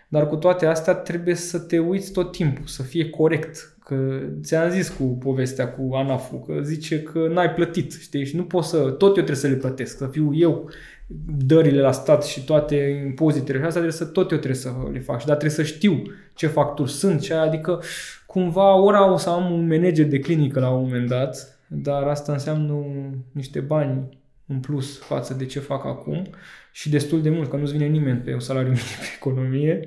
Dar cu toate astea trebuie să te uiți tot timpul, să fie corect. Că ți-am zis cu povestea cu ANAF-ul, că zice că n-ai plătit, știi? Și nu pot să, tot eu trebuie să le plătesc, să fiu eu dările la stat și toate impozitele și astea trebuie să, tot eu trebuie să le fac. Și dar trebuie să știu ce facturi sunt, ce, adică cumva ora o să am un manager de clinică la un moment dat, dar asta înseamnă niște bani în plus față de ce fac acum și destul de mult, că nu-ți vine nimeni pe un salariu *laughs* minim pe economie.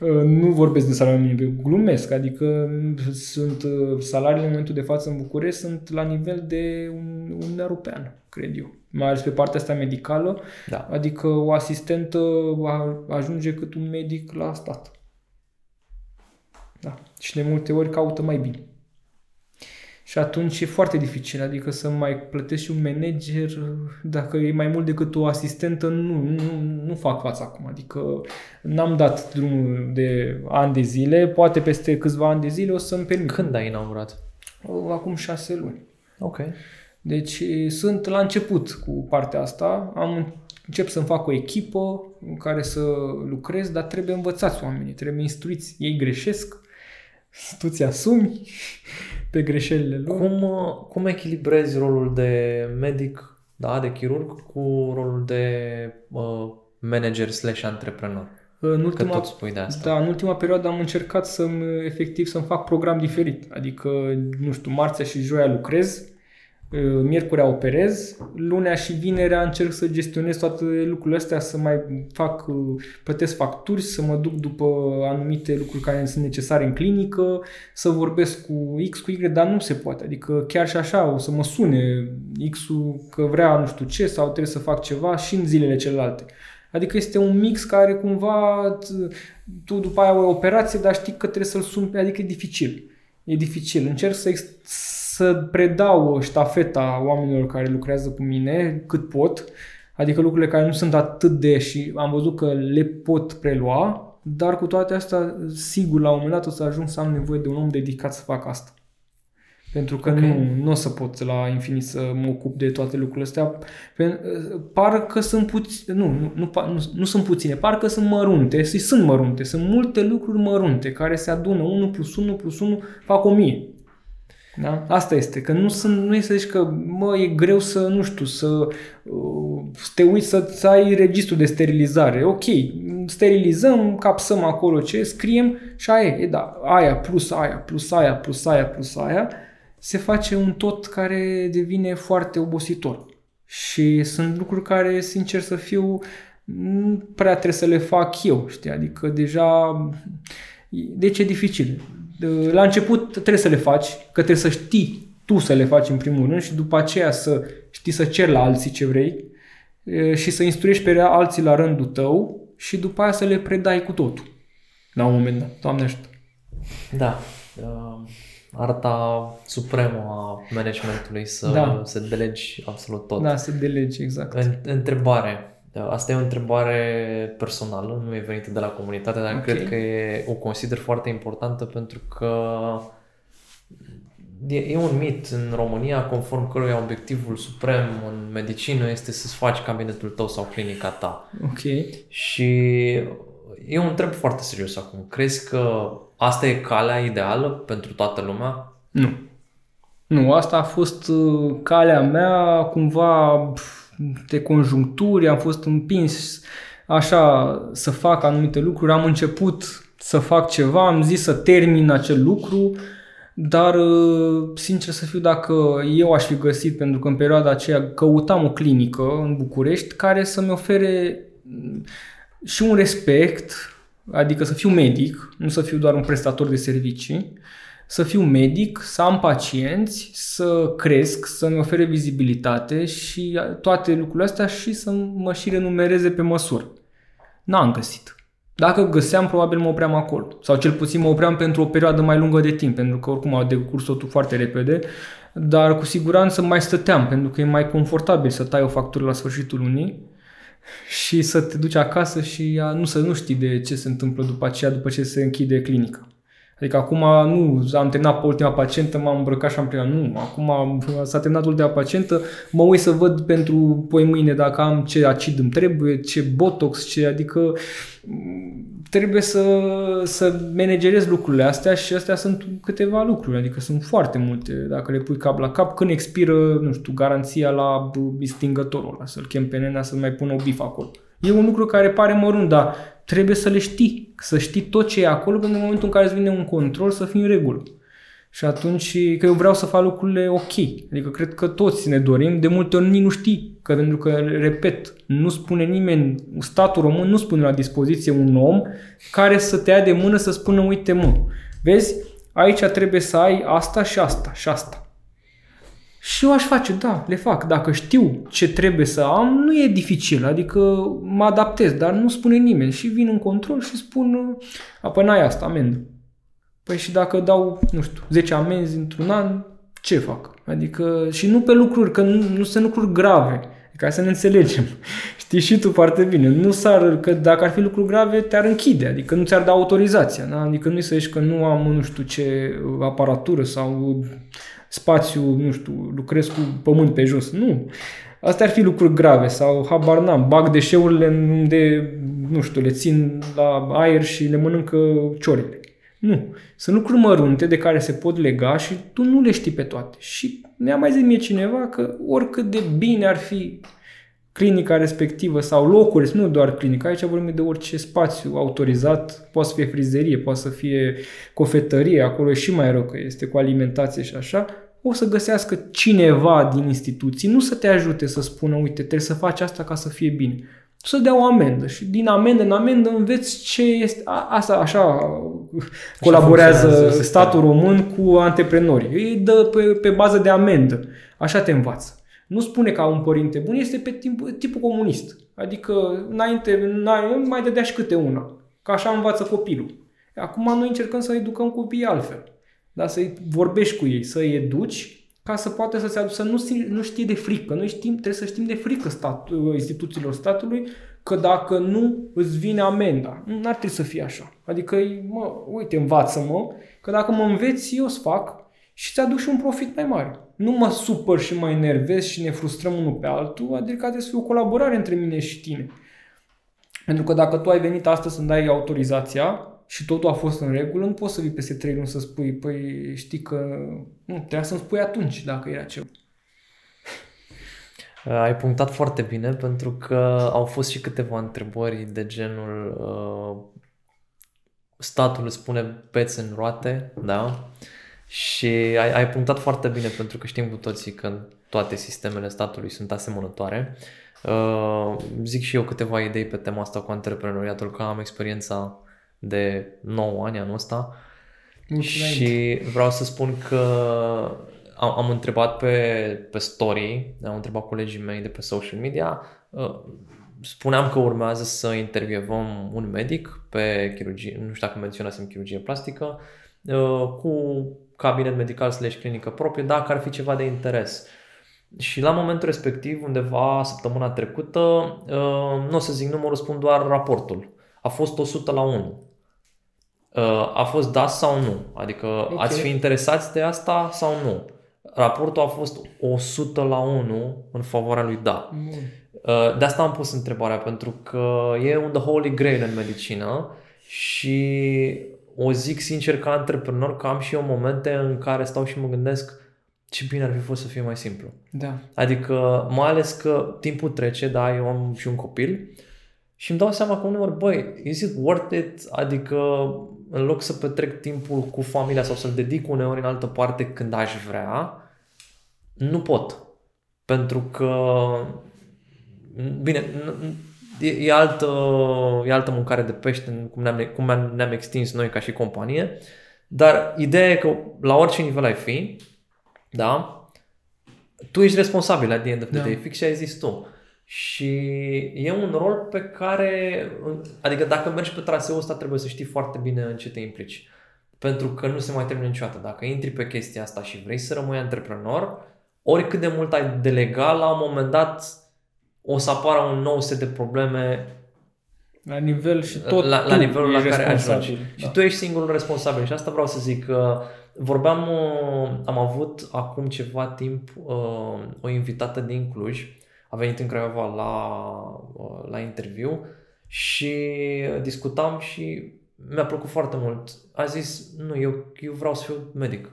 Uh, Nu vorbesc de salariu minim, glumesc, adică sunt uh, salariile în momentul de față în București sunt la nivel de un, un european, cred eu. Mai ales pe partea asta medicală, Da. adică o asistentă a- ajunge cât un medic la stat. Da. Și de multe ori caută mai bine. Și atunci e foarte dificil, adică să mai plătești un manager, dacă e mai mult decât o asistentă, nu, nu, nu fac față acum. Adică n-am dat drumul de ani de zile, poate peste câțiva ani de zile o să-mi permit. Când ai inaugurat? Acum șase luni. Ok. Deci e, sunt la început cu partea asta, am încep să-mi fac o echipă în care să lucrez, dar trebuie învățați oamenii, trebuie instruiți. Ei greșesc, tu ți-asumi pe greșelile lor. Cum, uh, cum echilibrezi rolul de medic, da, de chirurg, cu rolul de uh, manager slash antreprenor? În Că ultima, tot spui de asta. da, în ultima perioadă am încercat să-mi, efectiv, să-mi fac program diferit. Adică, nu știu, marțea și joia lucrez, miercurea operez, lunea și vinerea încerc să gestionez toate lucrurile astea, să mai fac, plătesc facturi, să mă duc după anumite lucruri care sunt necesare în clinică, să vorbesc cu X, cu Y, dar nu se poate. Adică chiar și așa o să mă sune X-ul că vrea nu știu ce sau trebuie să fac ceva și în zilele celelalte. Adică este un mix care cumva t- tu după aia o operație, dar știi că trebuie să-l suni, adică e dificil. E dificil. Încerc să, ex- să predau ștafeta oamenilor care lucrează cu mine cât pot, adică lucrurile care nu sunt atât de și am văzut că le pot prelua, dar cu toate astea, sigur, la un moment dat o să ajung să am nevoie de un om dedicat să fac asta. Pentru că Ok. nu, nu o să pot la infinit să mă ocup de toate lucrurile astea. Pe- Parcă sunt puține, nu, nu, nu, pa- nu, nu sunt puține, parcă sunt mărunte, și sunt mărunte, sunt multe lucruri mărunte care se adună, 1 plus 1 plus 1 fac 1000. Da? Asta este, că nu, sunt, nu este să zici că, mă, e greu să, nu știu, să, uh, să te uiți să, să ai registru de sterilizare. Ok, sterilizăm, capsăm acolo ce, scriem și aia e, e da, aia plus aia, plus aia, plus aia, plus aia, se face un tot care devine foarte obositor. Și sunt lucruri care, sincer să fiu, nu prea trebuie să le fac eu, știi? Adică deja... Deci e dificil. La început trebuie să le faci, că trebuie să știi tu să le faci în primul rând și după aceea să știi să ceri la alții ce vrei e, și să instruiești pe alții la rândul tău și după aia să le predai cu totul. La un moment dat. Doamne ajută. Da. Uh, arta supremă a managementului să, Da. să delegi absolut tot. Da, să delegi, exact. În, întrebare. Asta e o întrebare personală, nu e venită de la comunitate, dar Ok. cred că e, o consider foarte importantă pentru că e, e un mit în România conform căruia obiectivul suprem în medicină este să-ți faci cabinetul tău sau clinica ta. Ok. Și eu întreb foarte serios acum. Crezi că asta e calea ideală pentru toată lumea? Nu. Nu, asta a fost uh, calea mea, cumva pf, de conjuncturi, am fost împins așa să fac anumite lucruri, am început să fac ceva, am zis să termin acel lucru, dar uh, sincer să fiu dacă eu aș fi găsit, pentru că în perioada aceea căutam o clinică în București care să-mi ofere mm, și un respect, adică să fiu medic, nu să fiu doar un prestator de servicii, să fiu medic, să am pacienți, să cresc, să-mi ofere vizibilitate și toate lucrurile astea și să mă și renumereze pe măsură. N-am găsit. Dacă găseam, probabil mă opream acolo. Sau cel puțin mă opream pentru o perioadă mai lungă de timp, pentru că oricum a decurs totul foarte repede, dar cu siguranță mai stăteam, pentru că e mai confortabil să tai o factură la sfârșitul lunii și să te duci acasă și a, nu să nu știi de ce se întâmplă după aceea, după ce se închide clinica. Adică acum nu, am terminat pe ultima pacientă, m-am îmbrăcat și am plecat. Nu, acum am- s-a terminat ultima pacientă, mă uit să văd pentru poi mâine dacă am ce acid îmi trebuie, ce botox, ce, adică m, trebuie să, să managerez lucrurile astea și astea sunt câteva lucruri, adică sunt foarte multe, dacă le pui cap la cap, când expiră, nu știu, garanția la b- stingătorul ăla, să-l chem pe nenea să mai pună o bif acolo. E un lucru care pare mărunt, dar trebuie să le știi, să știi tot ce e acolo, pentru că în momentul în care îți vine un control să fii în regulă. Și atunci, că eu vreau să fac lucrurile ok. Adică cred că toți ne dorim, de multe ori nici nu știi. Că pentru că, repet, nu spune nimeni, statul român nu spune la dispoziție un om care să te ia de mână să spună, uite mă, vezi, aici trebuie să ai asta și asta și asta. Și eu aș face, da, le fac. Dacă știu ce trebuie să am, nu e dificil, adică mă adaptez, dar nu spune nimeni. Și vin în control și spun, apoi n-ai asta, amendă. Păi și dacă dau, nu știu, 10 amenzi într-un an, ce fac? Adică, și nu pe lucruri, că nu, nu sunt lucruri grave. Ca să ne înțelegem. *laughs* Știi și tu foarte bine. Nu s-ar, că dacă ar fi lucruri grave, te-ar închide. Adică nu ți-ar da autorizația. Da? Adică nu să zici că nu am nu știu ce aparatură sau spațiu, nu știu, lucrez cu pământ pe jos. Nu. Astea ar fi lucruri grave sau habar n-am, bag deșeurile unde, nu știu, le țin la aer și le mănâncă ciorile. Nu. Sunt lucruri mărunte de care se pot lega și tu nu le știi pe toate. Și mi-a mai zis mie cineva că oricât de bine ar fi clinica respectivă sau locuri, nu doar clinica, aici vorbim de orice spațiu autorizat, poate să fie frizerie, poate să fie cofetărie, acolo e și mai rău că este cu alimentație și așa, o să găsească cineva din instituții, nu să te ajute să spună, uite, trebuie să faci asta ca să fie bine. Să dea o amendă și din amendă în amendă înveți ce este, a, asta așa, așa colaborează statul român cu antreprenori. Îi dă pe, pe bază de amendă. Așa te învață. Nu spune ca un părinte bun, este pe timp, tipul comunist. Adică înainte mai dădea și câte una. Ca așa învață copilul. Acum noi încercăm să educăm copiii altfel. Da? Să-i vorbești cu ei, să-i educi ca să poată să se aducă, să nu, nu știe de frică. Noi știm, trebuie să știm de frică stat, instituțiilor statului că dacă nu îți vine amenda. Nu ar trebui să fie așa. Adică, mă, uite, învață-mă, că dacă mă înveți, eu îți fac și ți-aduc și un profit mai mare. Nu mă supăr și mă enervez și ne frustrăm unul pe altul, adică trebuie să fie o colaborare între mine și tine. Pentru că dacă tu ai venit astăzi să-mi dai autorizația și totul a fost în regulă, nu poți să vii peste trei luni să spui, păi știi că nu, trebuia să-mi spui atunci dacă era ceva. Ai punctat foarte bine pentru că au fost și câteva întrebări de genul uh, statul îți spune peți în roate, da? Și ai, ai punctat foarte bine pentru că știm cu toții că toate sistemele statului sunt asemănătoare. Uh, zic și eu câteva idei pe tema asta cu antreprenoriatul, că am experiența de 9 ani anul ăsta Mulțumesc. și vreau să spun că am, am întrebat pe, pe story, am întrebat colegii mei de pe social media, uh, spuneam că urmează să intervievăm un medic pe chirurgie, nu știu dacă menționasem chirurgie plastică, uh, cu cabinet medical slash clinică proprie, dacă ar fi ceva de interes. Și la momentul respectiv, undeva săptămâna trecută, uh, nu o să zic numărul, spun doar raportul. A fost 100 la 1. Uh, a fost da sau nu? Adică okay. ați fi interesați de asta sau nu? Raportul a fost 100 la 1 în favoarea lui da. Mm. De asta am pus întrebarea, pentru că e un the holy grail în medicină și o zic sincer ca antreprenor că am și eu momente în care stau și mă gândesc ce bine ar fi fost să fie mai simplu. Da. Adică, mai ales că timpul trece, da, eu am și un copil și îmi dau seama că uneori, băi, is it worth it? Adică, în loc să petrec timpul cu familia sau să-l dedic uneori în altă parte când aș vrea, nu pot. Pentru că, bine, e, e, altă, e altă mâncare de pește, cum ne-am, cum ne-am extins noi ca și companie, dar ideea e că la orice nivel ai fi, da, tu ești responsabil la the end of the da. day, fix și ai zis tu. Și e un rol pe care, adică dacă mergi pe traseul ăsta trebuie să știi foarte bine în ce te implici. Pentru că nu se mai termină niciodată. Dacă intri pe chestia asta și vrei să rămâi antreprenor, oricât de mult ai delega, la un moment dat o să apară un nou set de probleme la nivel și tot la, la nivelul la care ajungi. Da. Și tu ești singurul responsabil. Și asta vreau să zic că vorbeam, uh, am avut acum ceva timp uh, o invitată din Cluj a venit în Craiova la, uh, la interviu și discutam și mi-a plăcut foarte mult. A zis, nu, eu, eu vreau să fiu medic.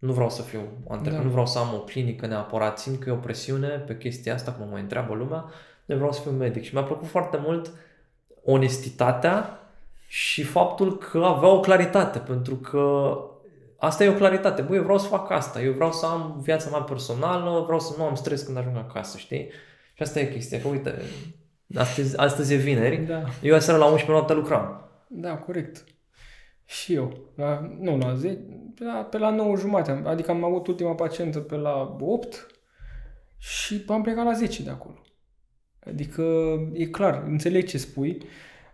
Nu vreau să fiu antreprenor, da. nu vreau să am o clinică neapărat. Simt că e o presiune pe chestia asta, cum mă mai întreabă lumea. Eu vreau să fiu medic. Și mi-a plăcut foarte mult onestitatea și faptul că avea o claritate, pentru că Asta e o claritate. Băi, eu vreau să fac asta. Eu vreau să am viața mea personală, vreau să nu am stres când ajung acasă, știi? Și asta e chestia. Că uite, astăzi, astăzi e vineri. Da. Eu aseară la 11 noapte lucram. Da, corect. Și eu. La, nu, la 10, pe la, pe la 9 jumate. Adică am avut ultima pacientă pe la 8 și am plecat la 10 de acolo. Adică e clar, înțeleg ce spui,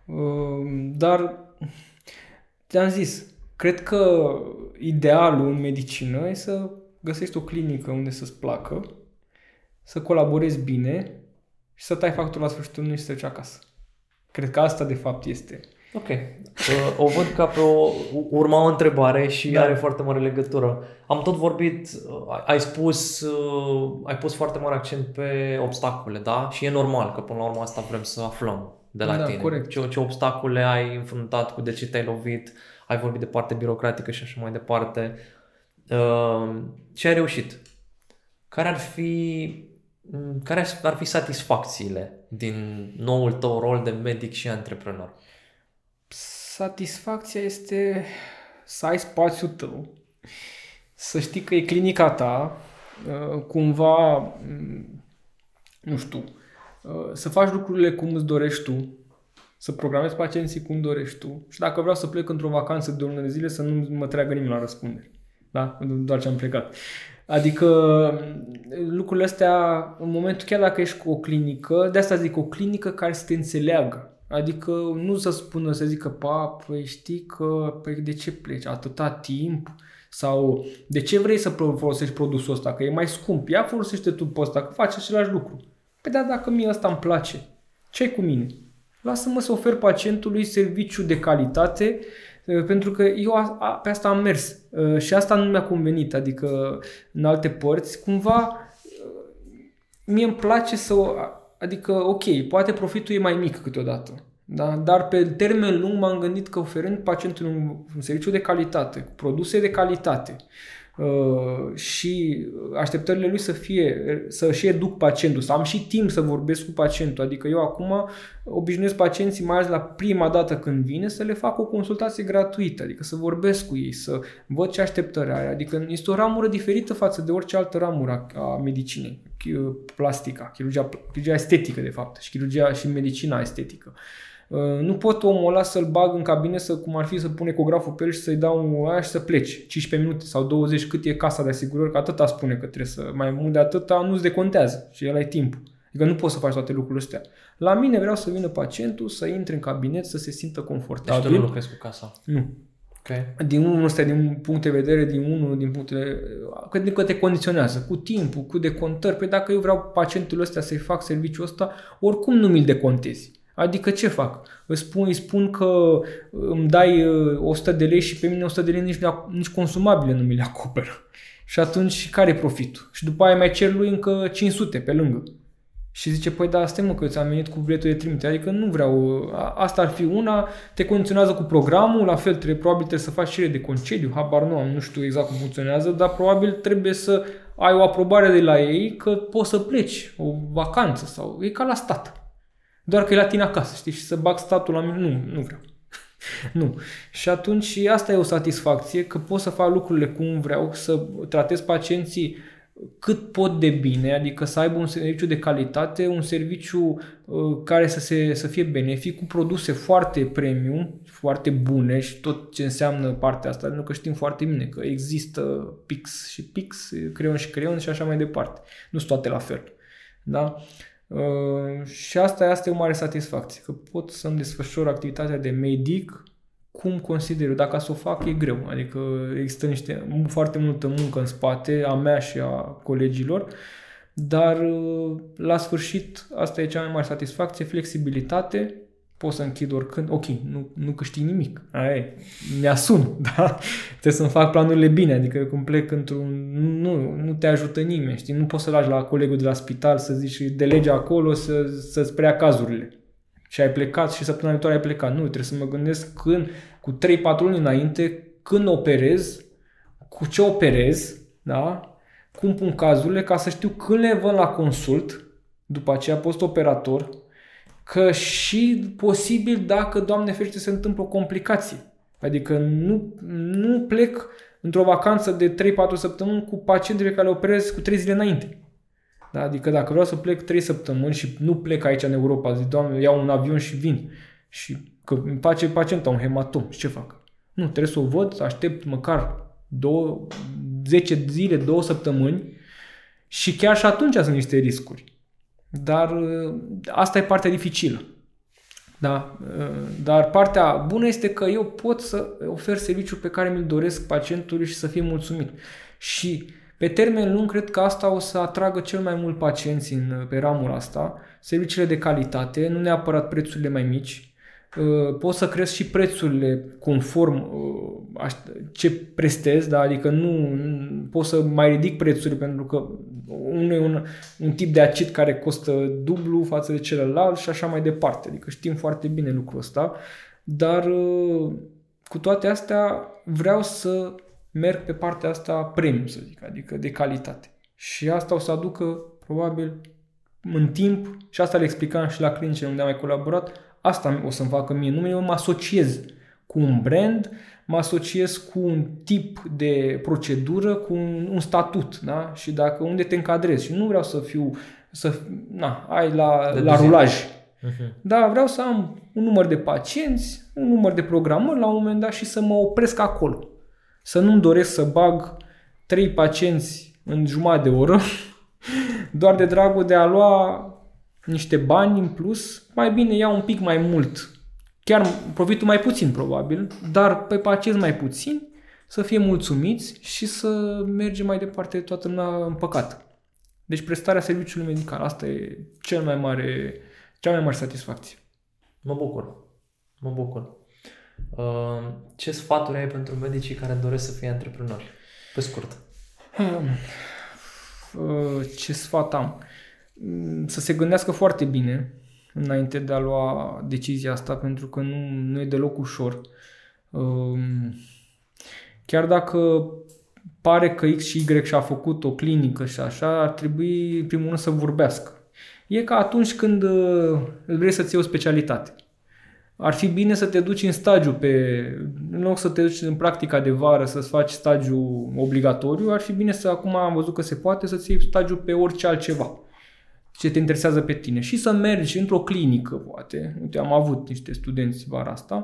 uh, dar ți-am zis, cred că idealul în medicină e să găsești o clinică unde să-ți placă, să colaborezi bine și să tai factul la sfârșitul lunii și să treci acasă. Cred că asta de fapt este. Ok. Uh, o văd ca pe o urma o întrebare și da. are foarte mare legătură. Am tot vorbit, uh, ai spus, uh, ai pus foarte mare accent pe obstacole, da? Și e normal că până la urmă asta vrem să aflăm de la da, tine. Corect. Ce, ce obstacole ai înfruntat, cu de ce te-ai lovit, ai vorbit de parte birocratică și așa mai departe. Uh, ce ai reușit? Care ar fi care ar fi satisfacțiile din noul tău rol de medic și antreprenor? Satisfacția este să ai spațiul tău, să știi că e clinica ta, uh, cumva, mm, nu știu, uh, să faci lucrurile cum îți dorești tu, să programezi pacienții cum dorești tu și dacă vreau să plec într-o vacanță de o lună de zile să nu mă treagă nimeni la răspundere. Da? Doar ce am plecat. Adică lucrurile astea, în momentul chiar dacă ești cu o clinică, de asta zic o clinică care să te înțeleagă. Adică nu să spună, să zică, pa, păi știi că, păi de ce pleci atâta timp? Sau de ce vrei să folosești produsul ăsta? Că e mai scump. Ia folosește tu pe ăsta, că faci același lucru. Păi da, dacă mie ăsta îmi place, ce cu mine? Lasă-mă să ofer pacientului serviciu de calitate uh, pentru că eu a, a, pe asta am mers uh, și asta nu mi-a convenit, adică în alte părți, cumva uh, mie îmi place să, adică ok, poate profitul e mai mic câteodată, da? dar pe termen lung m-am gândit că oferând pacientului un, un serviciu de calitate, cu produse de calitate, Uh, și așteptările lui să fie, să și educ pacientul, să am și timp să vorbesc cu pacientul. Adică eu acum obișnuiesc pacienții, mai ales la prima dată când vine, să le fac o consultație gratuită, adică să vorbesc cu ei, să văd ce așteptări are. Adică este o ramură diferită față de orice altă ramură a medicinei, plastica, chirurgia, chirurgia estetică de fapt și chirurgia și medicina estetică. Uh, Uh, nu pot omul ăla să-l bag în cabine, să, cum ar fi să pun ecograful pe el și să-i dau un aia și să pleci. 15 minute sau 20, cât e casa de asigurări, că atâta spune că trebuie să, mai mult de atâta nu-ți decontează și el ai timp. Adică nu poți să faci toate lucrurile astea. La mine vreau să vină pacientul, să intre în cabinet, să se simtă confortabil. Deci tu nu lucrezi cu casa? Nu. Okay. Din unul ăsta, din punct de vedere, din unul, din punctele... Că, că te condiționează, cu timpul, cu decontări. Păi dacă eu vreau pacientul ăsta să-i fac serviciul ăsta, oricum nu mi-l decontezi. Adică ce fac? Îți spun, îi spun că îmi dai 100 uh, de lei și pe mine 100 de lei nici, nici consumabile nu mi le acoperă. *laughs* Și atunci care e profitul? Și după aia mai cer lui încă 500 pe lângă. Și zice, păi da, stai mă că ți-am venit cu biletul de trimite, adică nu vreau, asta ar fi una, te condiționează cu programul, la fel trebuie, probabil trebuie să faci cere de concediu, habar nu am, nu știu exact cum funcționează, dar probabil trebuie să ai o aprobare de la ei că poți să pleci, o vacanță sau e ca la stat. Doar că e la tine acasă, știi, și să bag statul la mine, nu, nu vreau. *laughs* nu. Și atunci asta e o satisfacție, că pot să fac lucrurile cum vreau, să tratez pacienții cât pot de bine, adică să aibă un serviciu de calitate, un serviciu uh, care să, se, să fie benefic, cu produse foarte premium, foarte bune și tot ce înseamnă partea asta, pentru că știm foarte bine că există Pix și Pix, creion și creion și așa mai departe. Nu sunt toate la fel. Da? Uh, și asta, asta e o mare satisfacție, că pot să-mi desfășor activitatea de medic cum consider eu. Dacă să o fac, e greu. Adică există niște, foarte multă muncă în spate, a mea și a colegilor, dar uh, la sfârșit asta e cea mai mare satisfacție, flexibilitate pot să închid oricând, ok, nu, nu câștig nimic, aia e, mi-asum, *laughs* da? Trebuie să-mi fac planurile bine, adică când plec într-un, nu, nu te ajută nimeni, știi, nu poți să lași la colegul de la spital să zici, de lege acolo să, să-ți preia cazurile. Și ai plecat și săptămâna viitoare ai plecat. Nu, trebuie să mă gândesc când, cu 3-4 luni înainte, când operez, cu ce operez, da? Cum pun cazurile, ca să știu când le văd la consult, după aceea post-operator, că și posibil dacă, Doamne ferește, se întâmplă o complicație. Adică nu, nu plec într-o vacanță de 3-4 săptămâni cu pacientele care le operez cu 3 zile înainte. Da? Adică dacă vreau să plec 3 săptămâni și nu plec aici în Europa, zic, Doamne, iau un avion și vin. Și că îmi face pacienta un hematom. Și ce fac? Nu, trebuie să o văd, să aștept măcar două, 10 zile, 2 săptămâni și chiar și atunci sunt niște riscuri. Dar uh, asta e partea dificilă. Da? Uh, dar partea bună este că eu pot să ofer serviciul pe care mi-l doresc pacientului și să fie mulțumit. Și pe termen lung, cred că asta o să atragă cel mai mult pacienți în, pe ramura asta, serviciile de calitate, nu neapărat prețurile mai mici, Uh, poți să crezi și prețurile conform uh, ce prestezi, da? adică nu, nu poți să mai ridic prețurile pentru că unul e un, un tip de acid care costă dublu față de celălalt și așa mai departe. Adică știm foarte bine lucrul ăsta, dar uh, cu toate astea vreau să merg pe partea asta premium, să zic, adică de calitate. Și asta o să aducă, probabil, în timp, și asta le explicam și la clinice unde am mai colaborat, asta o să-mi facă mie. Nu mă asociez cu un brand, mă asociez cu un tip de procedură, cu un, un statut, da? Și dacă unde te încadrezi. Și nu vreau să fiu, să, na, ai la, la rulaj. Uh-huh. Da, vreau să am un număr de pacienți, un număr de programări la un moment dat și să mă opresc acolo. Să nu-mi doresc să bag trei pacienți în jumătate de oră, *laughs* doar de dragul de a lua niște bani în plus, mai bine iau un pic mai mult chiar profitul mai puțin probabil, dar pe pacienți mai puțin, să fie mulțumiți și să mergem mai departe toată lumea în păcat. Deci prestarea serviciului medical, asta e cel mai mare, cea mai mare satisfacție. Mă bucur. Mă bucur. Uh, ce sfaturi ai pentru medicii care doresc să fie antreprenori? Pe scurt. Uh, ce sfat am? Să se gândească foarte bine înainte de a lua decizia asta, pentru că nu, nu e deloc ușor. Um, chiar dacă pare că X și Y și-a făcut o clinică și așa, ar trebui primul rând să vorbească. E ca atunci când uh, vrei să-ți iei o specialitate. Ar fi bine să te duci în stagiu pe, în loc să te duci în practica de vară să-ți faci stagiu obligatoriu, ar fi bine să, acum am văzut că se poate, să-ți iei stagiu pe orice altceva ce te interesează pe tine și să mergi într-o clinică, poate. Uite, am avut niște studenți vara asta,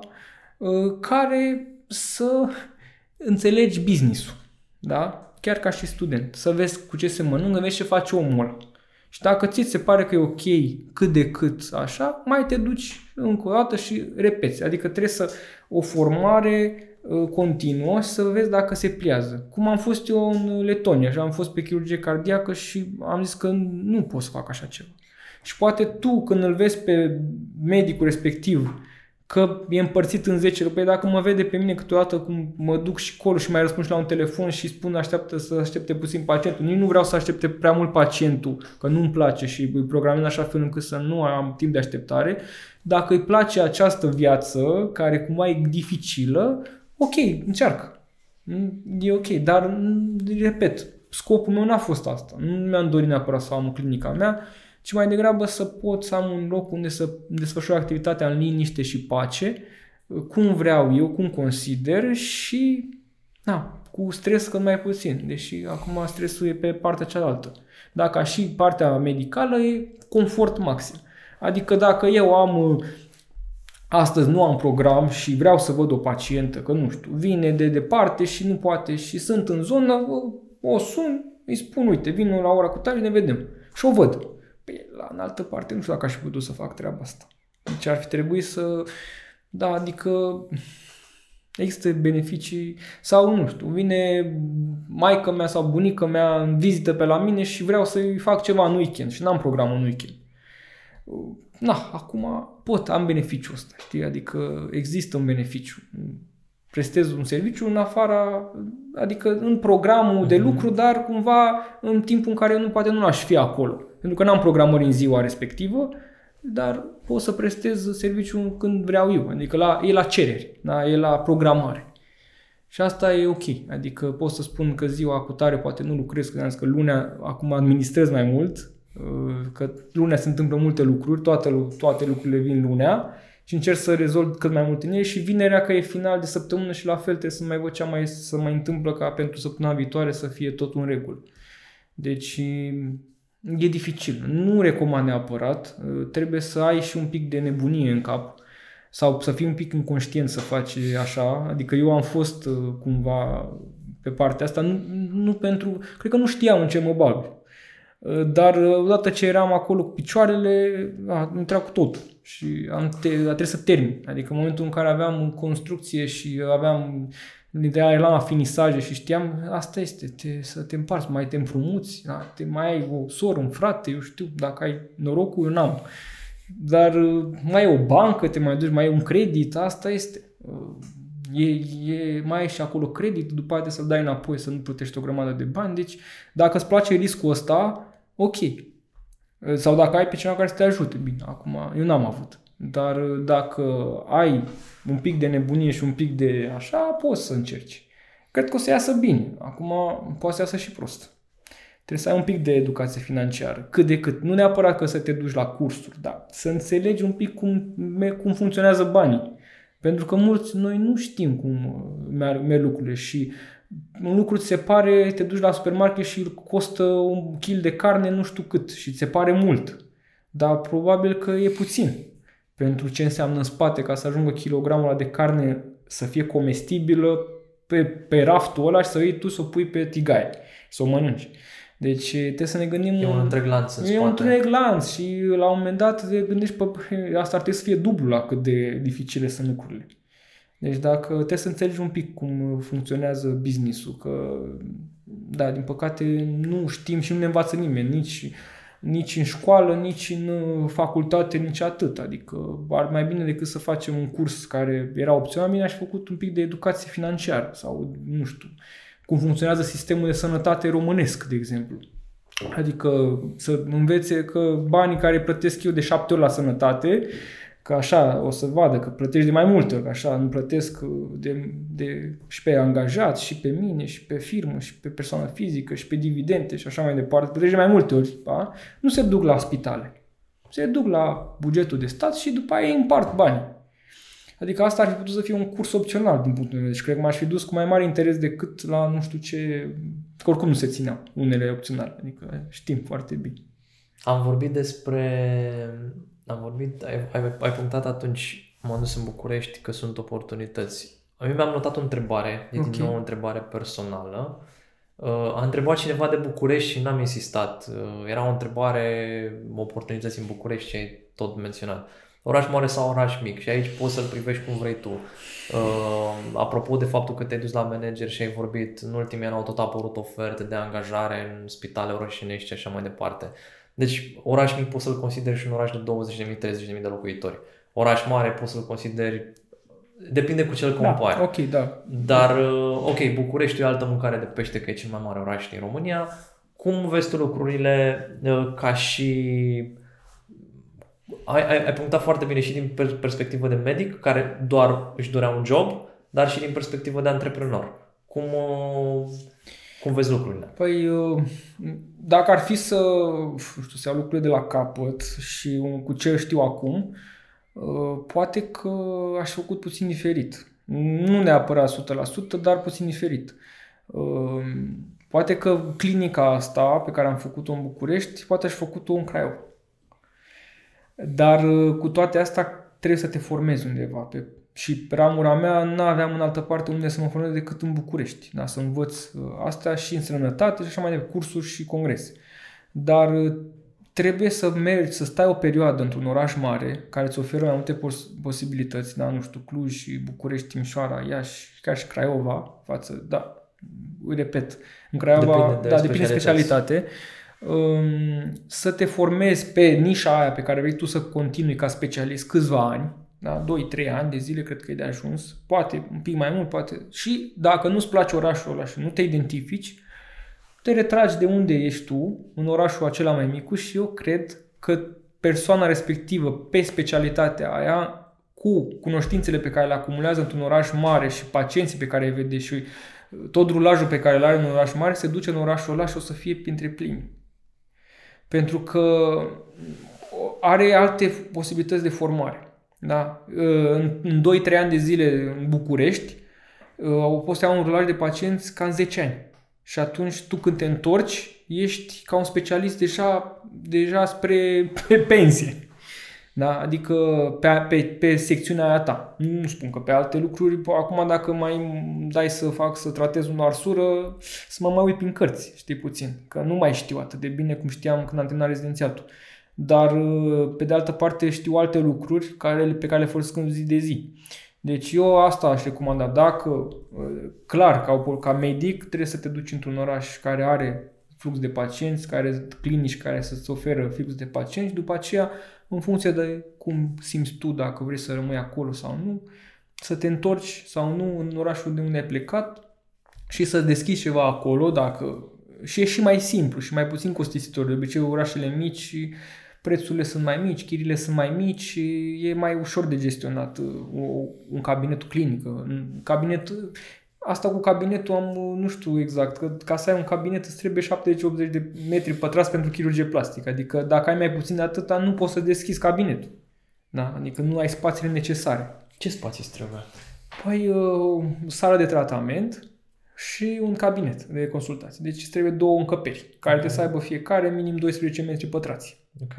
uh, care să înțelegi business-ul, da? Chiar ca și student. Să vezi cu ce se mănâncă, vezi ce face omul ăla. Și dacă ți se pare că e ok cât de cât așa, mai te duci încă o dată și repeți. Adică trebuie să o formare Uh, continuă să vezi dacă se pliază. Cum am fost eu în Letonia și am fost pe chirurgie cardiacă și am zis că nu pot să fac așa ceva. Și poate tu când îl vezi pe medicul respectiv că e împărțit în 10 rupe, dacă mă vede pe mine câteodată cum mă duc și colo și mai răspund și la un telefon și spun așteaptă să aștepte puțin pacientul. Nici nu vreau să aștepte prea mult pacientul, că nu-mi place și îi programez așa fel încât să nu am timp de așteptare. Dacă îi place această viață, care cumva e dificilă, ok, încearcă. E ok, dar, repet, scopul meu n-a fost asta. Nu mi-am dorit neapărat să am clinica mea, ci mai degrabă să pot să am un loc unde să desfășor activitatea în liniște și pace, cum vreau eu, cum consider și, na, cu stres cât mai puțin, deși acum stresul e pe partea cealaltă. Dacă și partea medicală e confort maxim. Adică dacă eu am astăzi nu am program și vreau să văd o pacientă, că nu știu, vine de departe și nu poate și sunt în zonă, o sun, îi spun, uite, vin la ora cu tare, ne vedem. Și o văd. Păi, la în altă parte, nu știu dacă aș fi putut să fac treaba asta. Deci ar fi trebuit să... Da, adică există beneficii sau nu știu, vine maica mea sau bunica mea în vizită pe la mine și vreau să-i fac ceva în weekend și n-am program în weekend na, acum pot, am beneficiul ăsta, știi? Adică există un beneficiu. Prestez un serviciu în afara, adică în programul mm-hmm. de mhm. lucru, dar cumva în timpul în care eu nu poate nu aș fi acolo. Pentru că n-am programări în ziua respectivă, dar pot să prestez serviciul când vreau eu. Adică la, e la cereri, da? e la programare. Și asta e ok. Adică pot să spun că ziua cu tare poate nu lucrez, că am zis că lunea acum administrez mai mult, că lunea se întâmplă multe lucruri, toate, toate lucrurile vin lunea și încerc să rezolv cât mai multe în ele și vinerea că e final de săptămână și la fel trebuie să mai văd ce mai, să mai întâmplă ca pentru săptămâna viitoare să fie tot în regulă. Deci e dificil. Nu recomand neapărat. Trebuie să ai și un pic de nebunie în cap sau să fii un pic inconștient să faci așa. Adică eu am fost cumva pe partea asta, nu, nu pentru... Cred că nu știam în ce mă bag. Dar uh, odată ce eram acolo cu picioarele, a intrat cu totul și am te, a trebuit să termin. Adică în momentul în care aveam construcție și aveam ideea era la finisaje și știam, asta este, te, să te împarți, mai te împrumuți, da? te mai ai o soră, un frate, eu știu, dacă ai norocul, eu n-am. Dar uh, mai e o bancă, te mai duci, mai e un credit, asta este. Uh, e, e, mai ai și acolo credit, după aceea să-l dai înapoi, să nu plătești o grămadă de bani. Deci, dacă îți place riscul ăsta, ok. Sau dacă ai pe cineva care să te ajute, bine, acum eu n-am avut. Dar dacă ai un pic de nebunie și un pic de așa, poți să încerci. Cred că o să iasă bine. Acum poate să iasă și prost. Trebuie să ai un pic de educație financiară, cât de cât. Nu neapărat că să te duci la cursuri, dar să înțelegi un pic cum, cum funcționează banii. Pentru că mulți noi nu știm cum merg, merg lucrurile și un lucru ți se pare, te duci la supermarket și costă un kil de carne nu știu cât și ți se pare mult. Dar probabil că e puțin pentru ce înseamnă în spate ca să ajungă kilogramul ăla de carne să fie comestibilă pe, pe raftul ăla și să iei tu să o pui pe tigaie, să o mănânci. Deci trebuie să ne gândim... E un întreg lanț în E spate. un întreg lanț și la un moment dat te gândești, pe, asta ar trebui să fie dublu la cât de dificile sunt lucrurile. Deci dacă trebuie să înțelegi un pic cum funcționează business-ul, că da, din păcate nu știm și nu ne învață nimeni, nici, nici în școală, nici în facultate, nici atât. Adică ar mai bine decât să facem un curs care era opțional, bine aș fi făcut un pic de educație financiară sau nu știu, cum funcționează sistemul de sănătate românesc, de exemplu. Adică să învețe că banii care plătesc eu de șapte ori la sănătate, că așa o să vadă că plătești de mai multe ori, că așa nu plătesc de, de, și pe angajat, și pe mine, și pe firmă, și pe persoană fizică, și pe dividende și așa mai departe, plătești de mai multe ori, da? nu se duc la spitale. Se duc la bugetul de stat și după aia îi împart banii. Adică asta ar fi putut să fie un curs opțional din punctul meu. Deci cred că m-aș fi dus cu mai mare interes decât la nu știu ce... Că oricum nu se țineau unele opționale. Adică știm foarte bine. Am vorbit despre... Am vorbit... Ai, ai, ai punctat atunci, m-am dus în București, că sunt oportunități. A mine mi-am notat o întrebare, e okay. din nou o întrebare personală. Uh, a întrebat cineva de București și n-am insistat. Uh, era o întrebare, oportunități în București și ai tot menționat. Oraș mare sau oraș mic și aici poți să-l privești cum vrei tu. Uh, apropo de faptul că te-ai dus la manager și ai vorbit, în ultimii ani au tot apărut oferte de angajare în spitale orășenești și așa mai departe. Deci oraș mic poți să-l consideri și un oraș de 20.000-30.000 de locuitori. Oraș mare poți să-l consideri Depinde cu ce îl compari. Da, ok, da. Dar, uh, ok, București e o altă mâncare de pește, că e cel mai mare oraș din România. Cum vezi tu lucrurile uh, ca și ai, ai, ai punctat foarte bine și din perspectivă de medic, care doar își dorea un job, dar și din perspectivă de antreprenor. Cum, cum vezi lucrurile? Păi, dacă ar fi să, știu, să iau lucrurile de la capăt și cu ce știu acum, poate că aș fi făcut puțin diferit. Nu neapărat 100%, dar puțin diferit. Poate că clinica asta pe care am făcut-o în București, poate aș fi făcut-o în Craiova. Dar uh, cu toate astea trebuie să te formezi undeva. Pe, și pe ramura mea nu aveam în altă parte unde să mă formez decât în București. Da? Să învăț uh, asta și în sănătate și așa mai departe, cursuri și congrese. Dar uh, trebuie să mergi, să stai o perioadă într-un oraș mare care îți oferă mai multe pos- posibilități, da? nu știu, Cluj, București, Timișoara, Iași, chiar și Craiova, față, da, îi repet, în Craiova, depinde de da, depinde de specialitate Um, să te formezi pe nișa aia pe care vrei tu să continui ca specialist câțiva ani, da? 2-3 ani de zile cred că e de ajuns, poate un pic mai mult, poate și dacă nu-ți place orașul ăla și nu te identifici, te retragi de unde ești tu, în orașul acela mai mic și eu cred că persoana respectivă pe specialitatea aia cu cunoștințele pe care le acumulează într-un oraș mare și pacienții pe care îi vede și tot rulajul pe care îl are în oraș mare, se duce în orașul ăla și o să fie printre primi pentru că are alte posibilități de formare. Da? În 2-3 ani de zile în București, o poți să un rulaj de pacienți ca în 10 ani. Și atunci tu când te întorci, ești ca un specialist deja, deja spre *laughs* pe pensie. Da? Adică pe, pe, pe secțiunea aia ta. Nu spun că pe alte lucruri, acum dacă mai dai să fac, să tratez o arsură, să mă mai uit prin cărți, știi puțin. Că nu mai știu atât de bine cum știam când am terminat rezidențiatul. Dar pe de altă parte știu alte lucruri care, pe care le folosesc în zi de zi. Deci eu asta aș recomanda. Dacă, clar, ca, ca medic, trebuie să te duci într-un oraș care are flux de pacienți, care clinici care să-ți oferă flux de pacienți, după aceea în funcție de cum simți tu, dacă vrei să rămâi acolo sau nu, să te întorci sau nu în orașul de unde ai plecat și să deschizi ceva acolo, dacă și e și mai simplu și mai puțin costisitor. De obicei, orașele mici prețurile sunt mai mici, chirile sunt mai mici, e mai ușor de gestionat uh, un cabinet clinic. Un cabinet, asta cu cabinetul am, uh, nu știu exact, că ca să ai un cabinet îți trebuie 70-80 de metri pătrați pentru chirurgie plastică. Adică dacă ai mai puțin de atâta, nu poți să deschizi cabinetul. Da? Adică nu ai spațiile necesare. Ce spații trebuie? Păi, uh, sală de tratament și un cabinet de consultații. Deci trebuie două încăperi, care okay. trebuie să aibă fiecare minim 12 metri pătrați. Ok.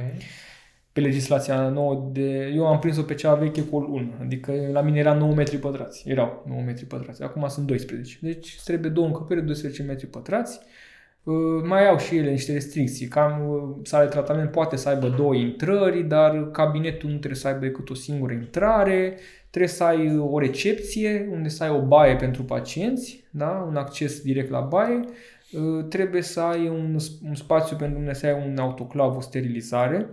Pe legislația nouă de... Eu am prins-o pe cea veche cu 1, adică la mine era 9 metri pătrați. Erau 9 metri pătrați. Acum sunt 12. Deci trebuie două încăperi de 12 metri pătrați. Uh, mai au și ele niște restricții. Cam uh, sala de tratament poate să aibă două intrări, dar cabinetul nu trebuie să aibă decât o singură intrare Trebuie să ai o recepție unde să ai o baie pentru pacienți, da? un acces direct la baie. Uh, trebuie să ai un, un spațiu pentru unde să ai un autoclav, o sterilizare,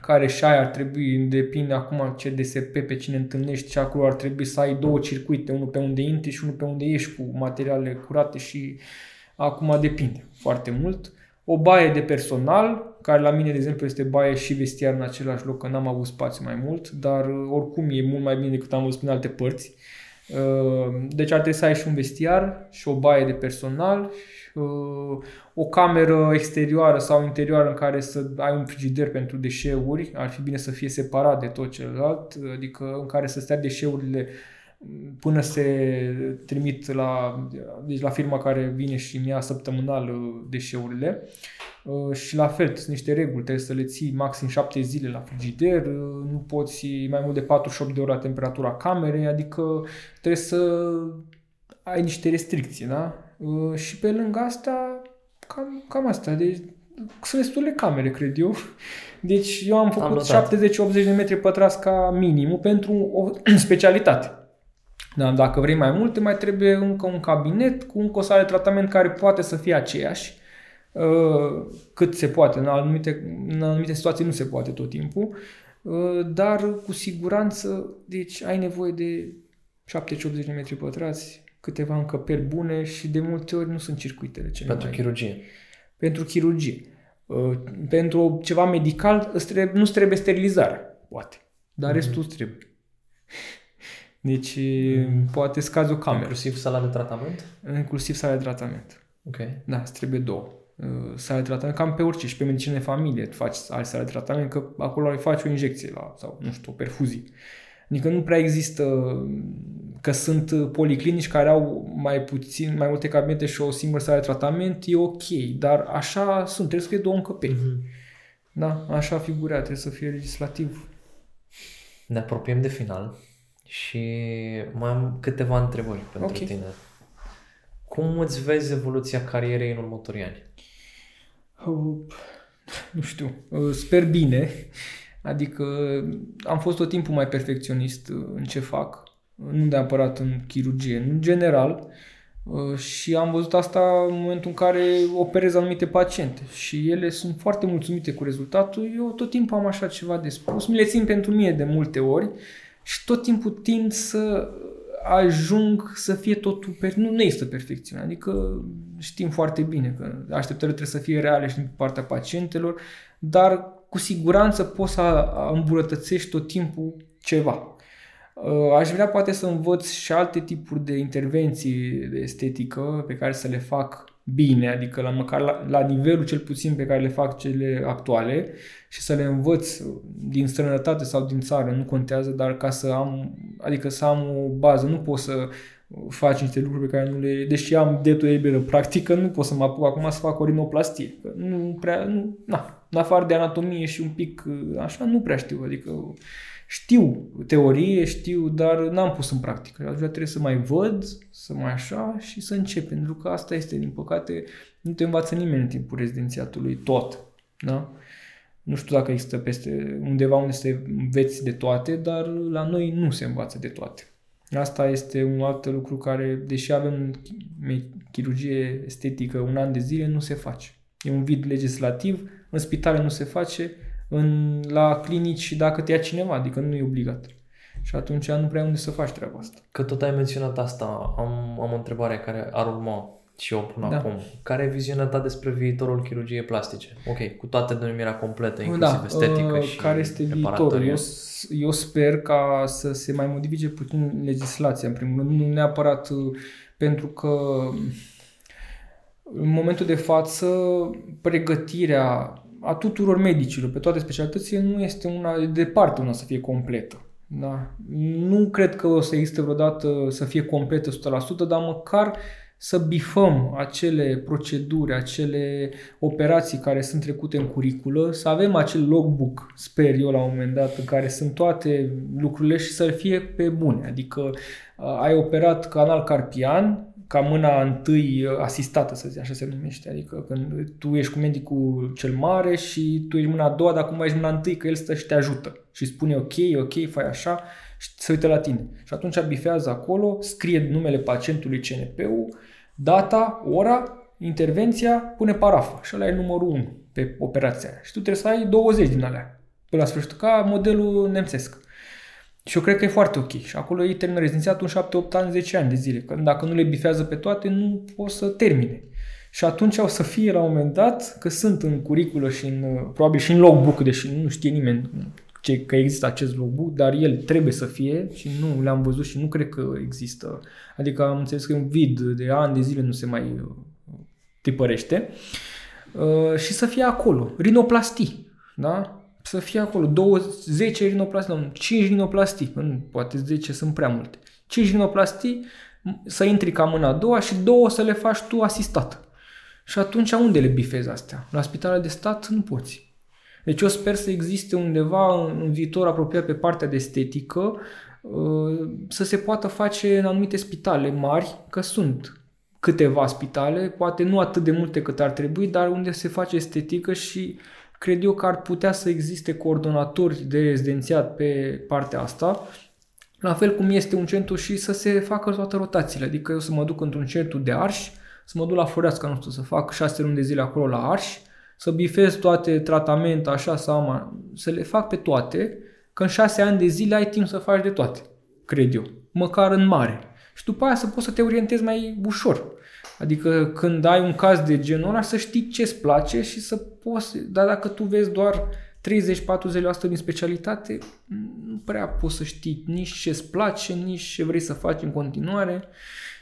care și aia ar trebui, depinde acum ce DSP pe cine întâlnești și acolo ar trebui să ai două circuite, unul pe unde intri și unul pe unde ieși cu materiale curate și acum depinde foarte mult. O baie de personal, care la mine, de exemplu, este baie și vestiar în același loc, că n-am avut spațiu mai mult, dar uh, oricum e mult mai bine decât am văzut în alte părți. Uh, deci ar trebui să ai și un vestiar și o baie de personal, uh, o cameră exterioară sau interioară în care să ai un frigider pentru deșeuri, ar fi bine să fie separat de tot celălalt, adică în care să stea deșeurile până se trimit la, deci la firma care vine și mi-a săptămânal deșeurile. Uh, și la fel, sunt niște reguli, trebuie să le ții maxim 7 zile la frigider, uh, nu poți mai mult de 48 de ore la temperatura camerei, adică trebuie să ai niște restricții, da? Uh, și pe lângă asta, cam, cam asta, deci sunt destule camere, cred eu. Deci eu am făcut am 70-80 de metri pătrați ca minimum pentru o *clears throat* specialitate. Da, dacă vrei mai multe, mai trebuie încă un cabinet cu încă o sală de tratament care poate să fie aceeași Uh, cât se poate. În anumite, în anumite situații nu se poate tot timpul, uh, dar cu siguranță, deci ai nevoie de 70-80 de metri pătrați, câteva încăperi bune și de multe ori nu sunt circuitele cele Pentru mai... chirurgie. Pentru chirurgie. Uh, pentru ceva medical nu trebuie sterilizare, poate, dar mm-hmm. restul trebuie. Deci mm. poate scazi o cameră. Inclusiv sala de tratament? Inclusiv sala de tratament. Ok. Da, îți trebuie două. Uh, sala de tratament, cam pe orice, și pe medicină de familie faci sala de tratament, că acolo îi faci o injecție la, sau, nu știu, o perfuzie. Adică nu prea există, că sunt policlinici care au mai puțin, mai multe cabinete și o singură sală de tratament, e ok, dar așa sunt, trebuie să fie două încăperi. Mm-hmm. Da, așa figurează, trebuie să fie legislativ. Ne apropiem de final și mai am câteva întrebări pentru okay. tine. Cum îți vezi evoluția carierei în următorii ani? Uh, nu știu, uh, sper bine. Adică am fost tot timpul mai perfecționist uh, în ce fac, nu neapărat în chirurgie, în general. Și am văzut asta în momentul în care operez anumite paciente și ele sunt foarte mulțumite cu rezultatul. Eu tot timpul am așa ceva de spus, mi le țin pentru mine de multe ori și tot timpul tind să ajung să fie totul, per... nu, nu există perfecțiune, adică știm foarte bine că așteptările trebuie să fie reale și din partea pacientelor, dar cu siguranță poți să îmbunătățești tot timpul ceva. Uh, aș vrea poate să învăț și alte tipuri de intervenții de estetică pe care să le fac bine, adică la măcar la, la nivelul cel puțin pe care le fac cele actuale și să le învăț din străinătate sau din țară, nu contează, dar ca să am, adică să am o bază, nu pot să faci niște lucruri pe care nu le... Deși am detul able în practică, nu pot să mă apuc acum să fac o rinoplastie. Că nu prea... Nu, na, în afară de anatomie și un pic așa, nu prea știu. Adică știu teorie, știu, dar n-am pus în practică. Aș vrea trebuie să mai văd, să mai așa și să încep. Pentru că asta este, din păcate, nu te învață nimeni în timpul rezidențiatului tot. Da? Nu știu dacă există peste undeva unde se înveți de toate, dar la noi nu se învață de toate. Asta este un alt lucru care, deși avem chirurgie estetică un an de zile, nu se face. E un vid legislativ, în spitale nu se face, în, la clinici dacă te ia cineva, adică nu e obligat. Și atunci nu prea unde să faci treaba asta. Că tot ai menționat asta, am, am o întrebare care ar urma. și eu pun Da. acum. Care e viziunea ta despre viitorul chirurgiei plastice? Ok, cu toată denumirea completă, inclusiv estetică uh, și care este viitorul? reparatoriu. Eu, s- eu sper ca să se mai modifice puțin legislația, în primul rând, nu neapărat uh, pentru că în momentul de față pregătirea a tuturor medicilor pe toate specialitățile nu este una, de departe una să fie completă. Da? Nu cred că o să existe vreodată să fie completă 100%, dar măcar să bifăm acele proceduri, acele operații care sunt trecute în curiculă, să avem acel logbook, sper eu la un moment dat, în care sunt toate lucrurile și să fie pe bune. Adică uh, ai operat canal carpian, ca mâna întâi uh, asistată, să zic, așa se numește. Adică când tu ești cu medicul cel mare și tu ești mâna a doua, dar acum ești mâna întâi, că el stă și te ajută. Și spune ok, ok, fai așa și se uită la tine. Și atunci bifează acolo, scrie numele pacientului CNP-ul, data, ora, intervenția, pune parafa. Și ăla e numărul 1 pe operația aia. Și tu trebuie să ai 20 din alea. Până la sfârșit, ca modelul nemțesc. Și eu cred că e foarte ok. Și acolo ei termină rezidențiatul în 7, 8 ani, 10 ani de zile. Că dacă nu le bifează pe toate, nu o să termine. Și atunci o să fie la un moment dat, că sunt în curiculă și în, probabil și în logbook, deși nu știe nimeni ce, că există acest logbook, dar el trebuie să fie și nu le-am văzut și nu cred că există. Adică am înțeles că e un vid de ani de zile nu se mai uh, tipărește. Uh, și să fie acolo. Rinoplastii. Da? Să fie acolo. 20, 10 rinoplastii, nu, 5 rinoplastii. Nu, poate 10 sunt prea multe. 5 rinoplastii, să intri ca mâna a doua și două să le faci tu asistat. Și atunci unde le bifezi astea? La spitalele de stat nu poți. Deci eu sper să existe undeva în viitor apropiat pe partea de estetică uh, să se poată face în anumite spitale mari, că sunt câteva spitale, poate nu atât de multe cât ar trebui, dar unde se face estetică și cred eu că ar putea să existe coordonatori de rezidențiat pe partea asta, la fel cum este un centru și să se facă toate rotațiile, adică eu să mă duc într-un centru de arși, să mă duc la Floreasca, nu știu, să fac șase luni de zile acolo la arși, să bifez toate tratamente, așa sau am, să le fac pe toate, că în șase ani de zile ai timp să faci de toate, cred eu, măcar în mare. Și după aia să poți să te orientezi mai ușor. Adică când ai un caz de genul ăla, să știi ce îți place și să poți, dar dacă tu vezi doar 30-40% din specialitate, nu prea poți să știi nici ce îți place, nici ce vrei să faci în continuare.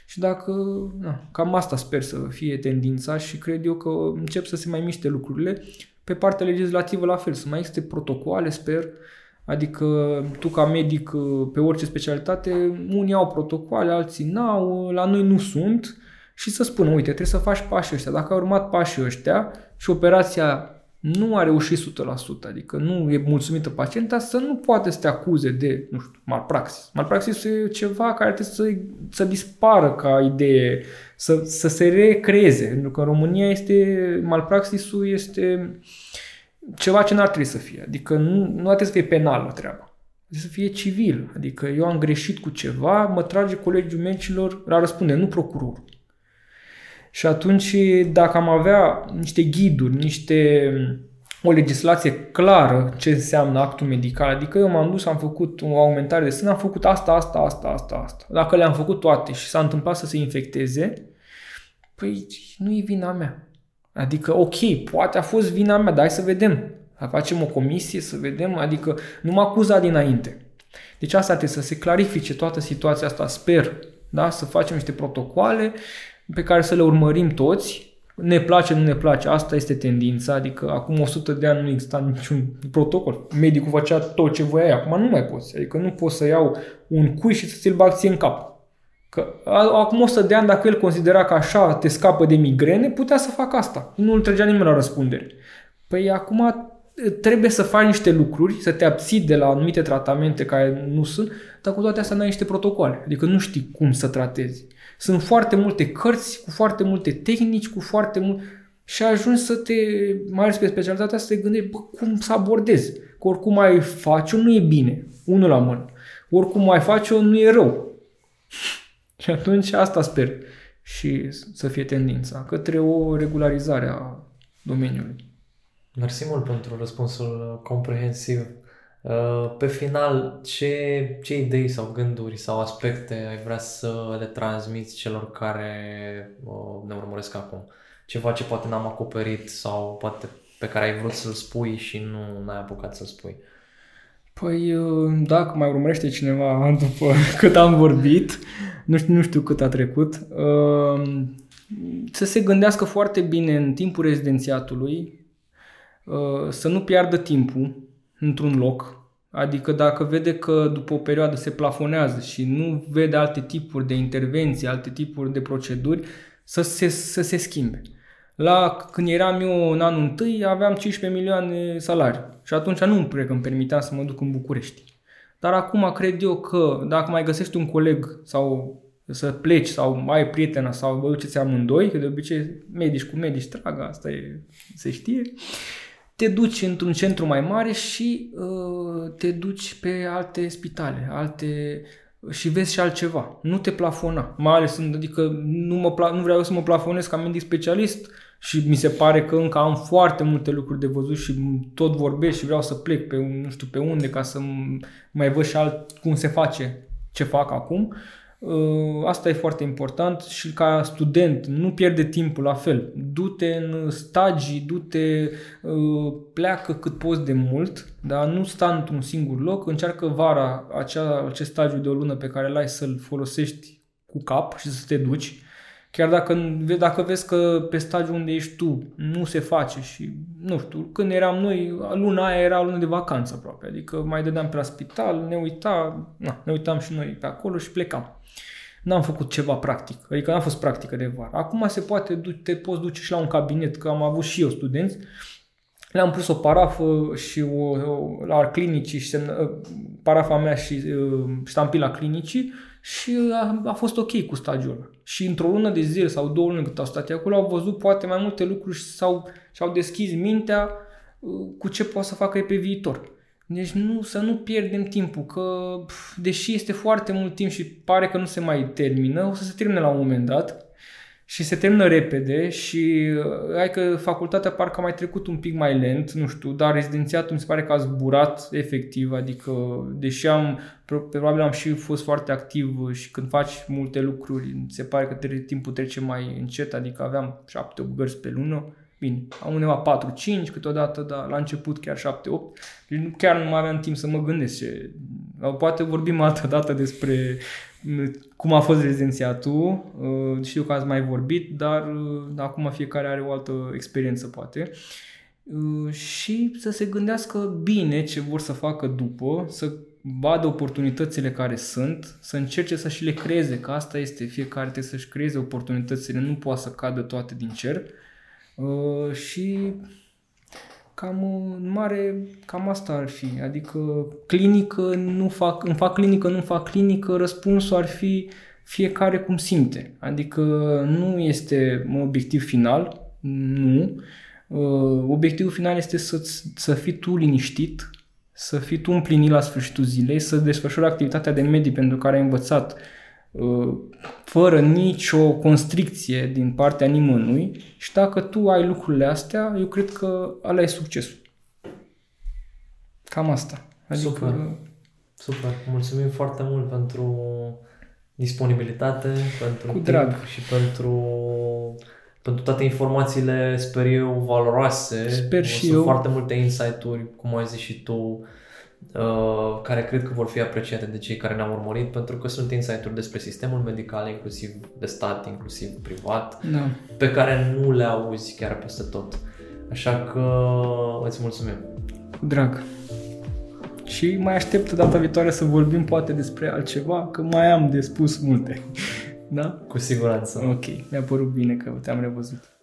Și dacă, na, cam asta sper să fie tendința și cred eu că încep să se mai miște lucrurile. Pe partea legislativă la fel, să mai existe protocoale, sper, Adică tu ca medic pe orice specialitate, unii au protocoale, alții n-au, la noi nu sunt și să spună, uite, trebuie să faci pașii ăștia. Dacă ai urmat pașii ăștia și operația nu a reușit 100%, adică nu e mulțumită pacienta, să nu poate să te acuze de, nu știu, malpraxis. Malpraxis e ceva care trebuie să, să dispară ca idee, să, să se recreeze. Pentru că în România este, malpraxisul este ceva ce n-ar trebui să fie. Adică nu, nu trebuie să fie penală treaba. Trebuie să fie civil. Adică eu am greșit cu ceva, mă trage colegiul medicilor la răspundere, nu procurorul. Și atunci, dacă am avea niște ghiduri, niște o legislație clară ce înseamnă actul medical, adică eu m-am dus, am făcut o aumentare de sân, am făcut asta, asta, asta, asta, asta. Dacă le-am făcut toate și s-a întâmplat să se infecteze, păi nu e vina mea. Adică, ok, poate a fost vina mea, dar hai să vedem. Să facem o comisie, să vedem, adică nu mă acuza dinainte. Deci asta trebuie să se clarifice toată situația asta, sper, da? să facem niște protocoale pe care să le urmărim toți. Ne place, nu ne place, asta este tendința, adică acum 100 de ani nu exista niciun protocol. Medicul făcea tot ce voia, acum nu mai poți, adică nu poți să iau un cui și să ți-l bag ție în cap. Că acum 100 de ani, dacă el considera că așa te scapă de migrene, putea să facă asta. Nu îl trăgea nimeni la răspundere. Păi acum trebuie să faci niște lucruri, să te abții de la anumite tratamente care nu sunt, dar cu toate astea n-ai niște protocoale. Adică nu știi cum să tratezi. Sunt foarte multe cărți, cu foarte multe tehnici, cu foarte mult... Și ajungi să te, mai ales pe specialitatea, să te gândești, bă, cum să abordezi. Că oricum mai faci nu e bine. Unul la mână. Oricum mai faci-o, nu e rău. *laughs* Și atunci asta sper și să fie tendința către o regularizare a domeniului. Mersi mult pentru răspunsul comprehensiv. Uh, pe final, ce, ce idei sau gânduri sau aspecte ai vrea să le transmiți celor care uh, ne urmăresc acum? Ceva ce poate n-am acoperit sau poate pe care ai vrut să-l spui și nu ai apucat să-l spui? Păi, uh, dacă mai urmărește cineva *laughs* după cât am vorbit, nu știu, nu știu cât a trecut, să se gândească foarte bine în timpul rezidențiatului, să nu piardă timpul într-un loc, Adică dacă vede că după o perioadă se plafonează și nu vede alte tipuri de intervenții, alte tipuri de proceduri, să se, să se schimbe. La, când eram eu în anul întâi, aveam 15 milioane salariu și atunci nu îmi că îmi permiteam să mă duc în București. Dar acum cred eu că dacă mai găsești un coleg sau să pleci sau ai prietena sau vă duceți amândoi, că de obicei medici cu medici trag, asta e, se știe, uh, te duci într-un centru mai mare și uh, te duci pe alte spitale, alte și vezi și altceva. Nu te plafona. Mai ales, adică nu, mă, nu vreau să mă plafonez ca medic specialist și mi se pare că încă am foarte multe lucruri de văzut și tot vorbesc și vreau să plec pe nu știu pe unde ca să mai văd și alt cum se face ce fac acum. Uh, asta e foarte important și ca student nu pierde timpul la fel. Du-te în stagii, du-te, uh, pleacă cât poți de mult, dar nu sta într-un singur loc, încearcă vara acea, acest stagiu de o lună pe care l-ai să-l folosești cu cap și să te duci. Chiar dacă, dacă vezi că pe stagiul unde ești tu nu se face și, nu știu, când eram noi, luna aia era lună de vacanță aproape, adică mai dădeam pe la spital, ne uita, na, ne uitam și noi pe acolo și plecam n-am făcut ceva practic, adică n-a fost practică de vară. Acum se poate, te poți duce și la un cabinet, că am avut și eu studenți, le-am pus o parafă și o, o la clinicii și semn, ă, parafa mea și uh, ștampila clinicii și a, a fost ok cu stagiul ăla. Și într-o lună de zile sau două luni cât au stat acolo, au văzut poate mai multe lucruri și s-au, și-au deschis mintea uh, cu ce poate să facă pe viitor. Deci nu, să nu pierdem timpul, că deși este foarte mult timp și pare că nu se mai termină, o să se termine la un moment dat și se termină repede și uh, hai că facultatea parcă a mai trecut un pic mai lent, nu știu, dar rezidențiatul mi se pare că a zburat efectiv, adică deși am, probabil am și fost foarte activ și când faci multe lucruri, se pare că timpul trece mai încet, adică aveam 7-8 gărzi pe lună, Bine, am undeva 4-5 câteodată, dar la început chiar 7-8. Deci chiar nu mai aveam timp să mă gândesc ce... Poate vorbim altă dată despre mm, cum a fost rezidențiatul. Uh, știu că ați mai vorbit, dar uh, acum fiecare are o altă experiență, poate. Uh, și să se gândească bine ce vor să facă după, să vadă oportunitățile care sunt, să încerce să și le creeze, că asta este, fiecare trebuie să-și creeze oportunitățile, nu poate să cadă toate din cer Uh, și cam în mare, cam asta ar fi. Adică clinică, nu fac, îmi fac clinică, nu fac clinică, răspunsul ar fi fiecare cum simte. Adică nu este un obiectiv final, nu. Uh, obiectivul final este să, să fii tu liniștit, să fii tu împlinit la sfârșitul zilei, să desfășori activitatea de medii pentru care ai învățat Uh, fără nicio constricție din partea nimănui și dacă tu ai lucrurile astea, eu cred că ăla e succesul. Cam asta. Adică... Super. Super. Mulțumim foarte mult pentru disponibilitate, pentru Cu drag. și pentru pentru toate informațiile, sper eu, valoroase. Sper și Sunt eu. foarte multe insight-uri, cum ai zis și tu, Uh, care cred că vor fi apreciate de cei care ne-au urmărit pentru că sunt insight-uri despre sistemul medical, inclusiv de stat, inclusiv privat, da. pe care nu le auzi chiar peste tot. Așa că îți mulțumim. Cu drag. Și mai aștept data viitoare să vorbim poate despre altceva, că mai am de spus multe. *laughs* Da? Cu siguranță. Ok, mi-a părut bine că te-am revăzut.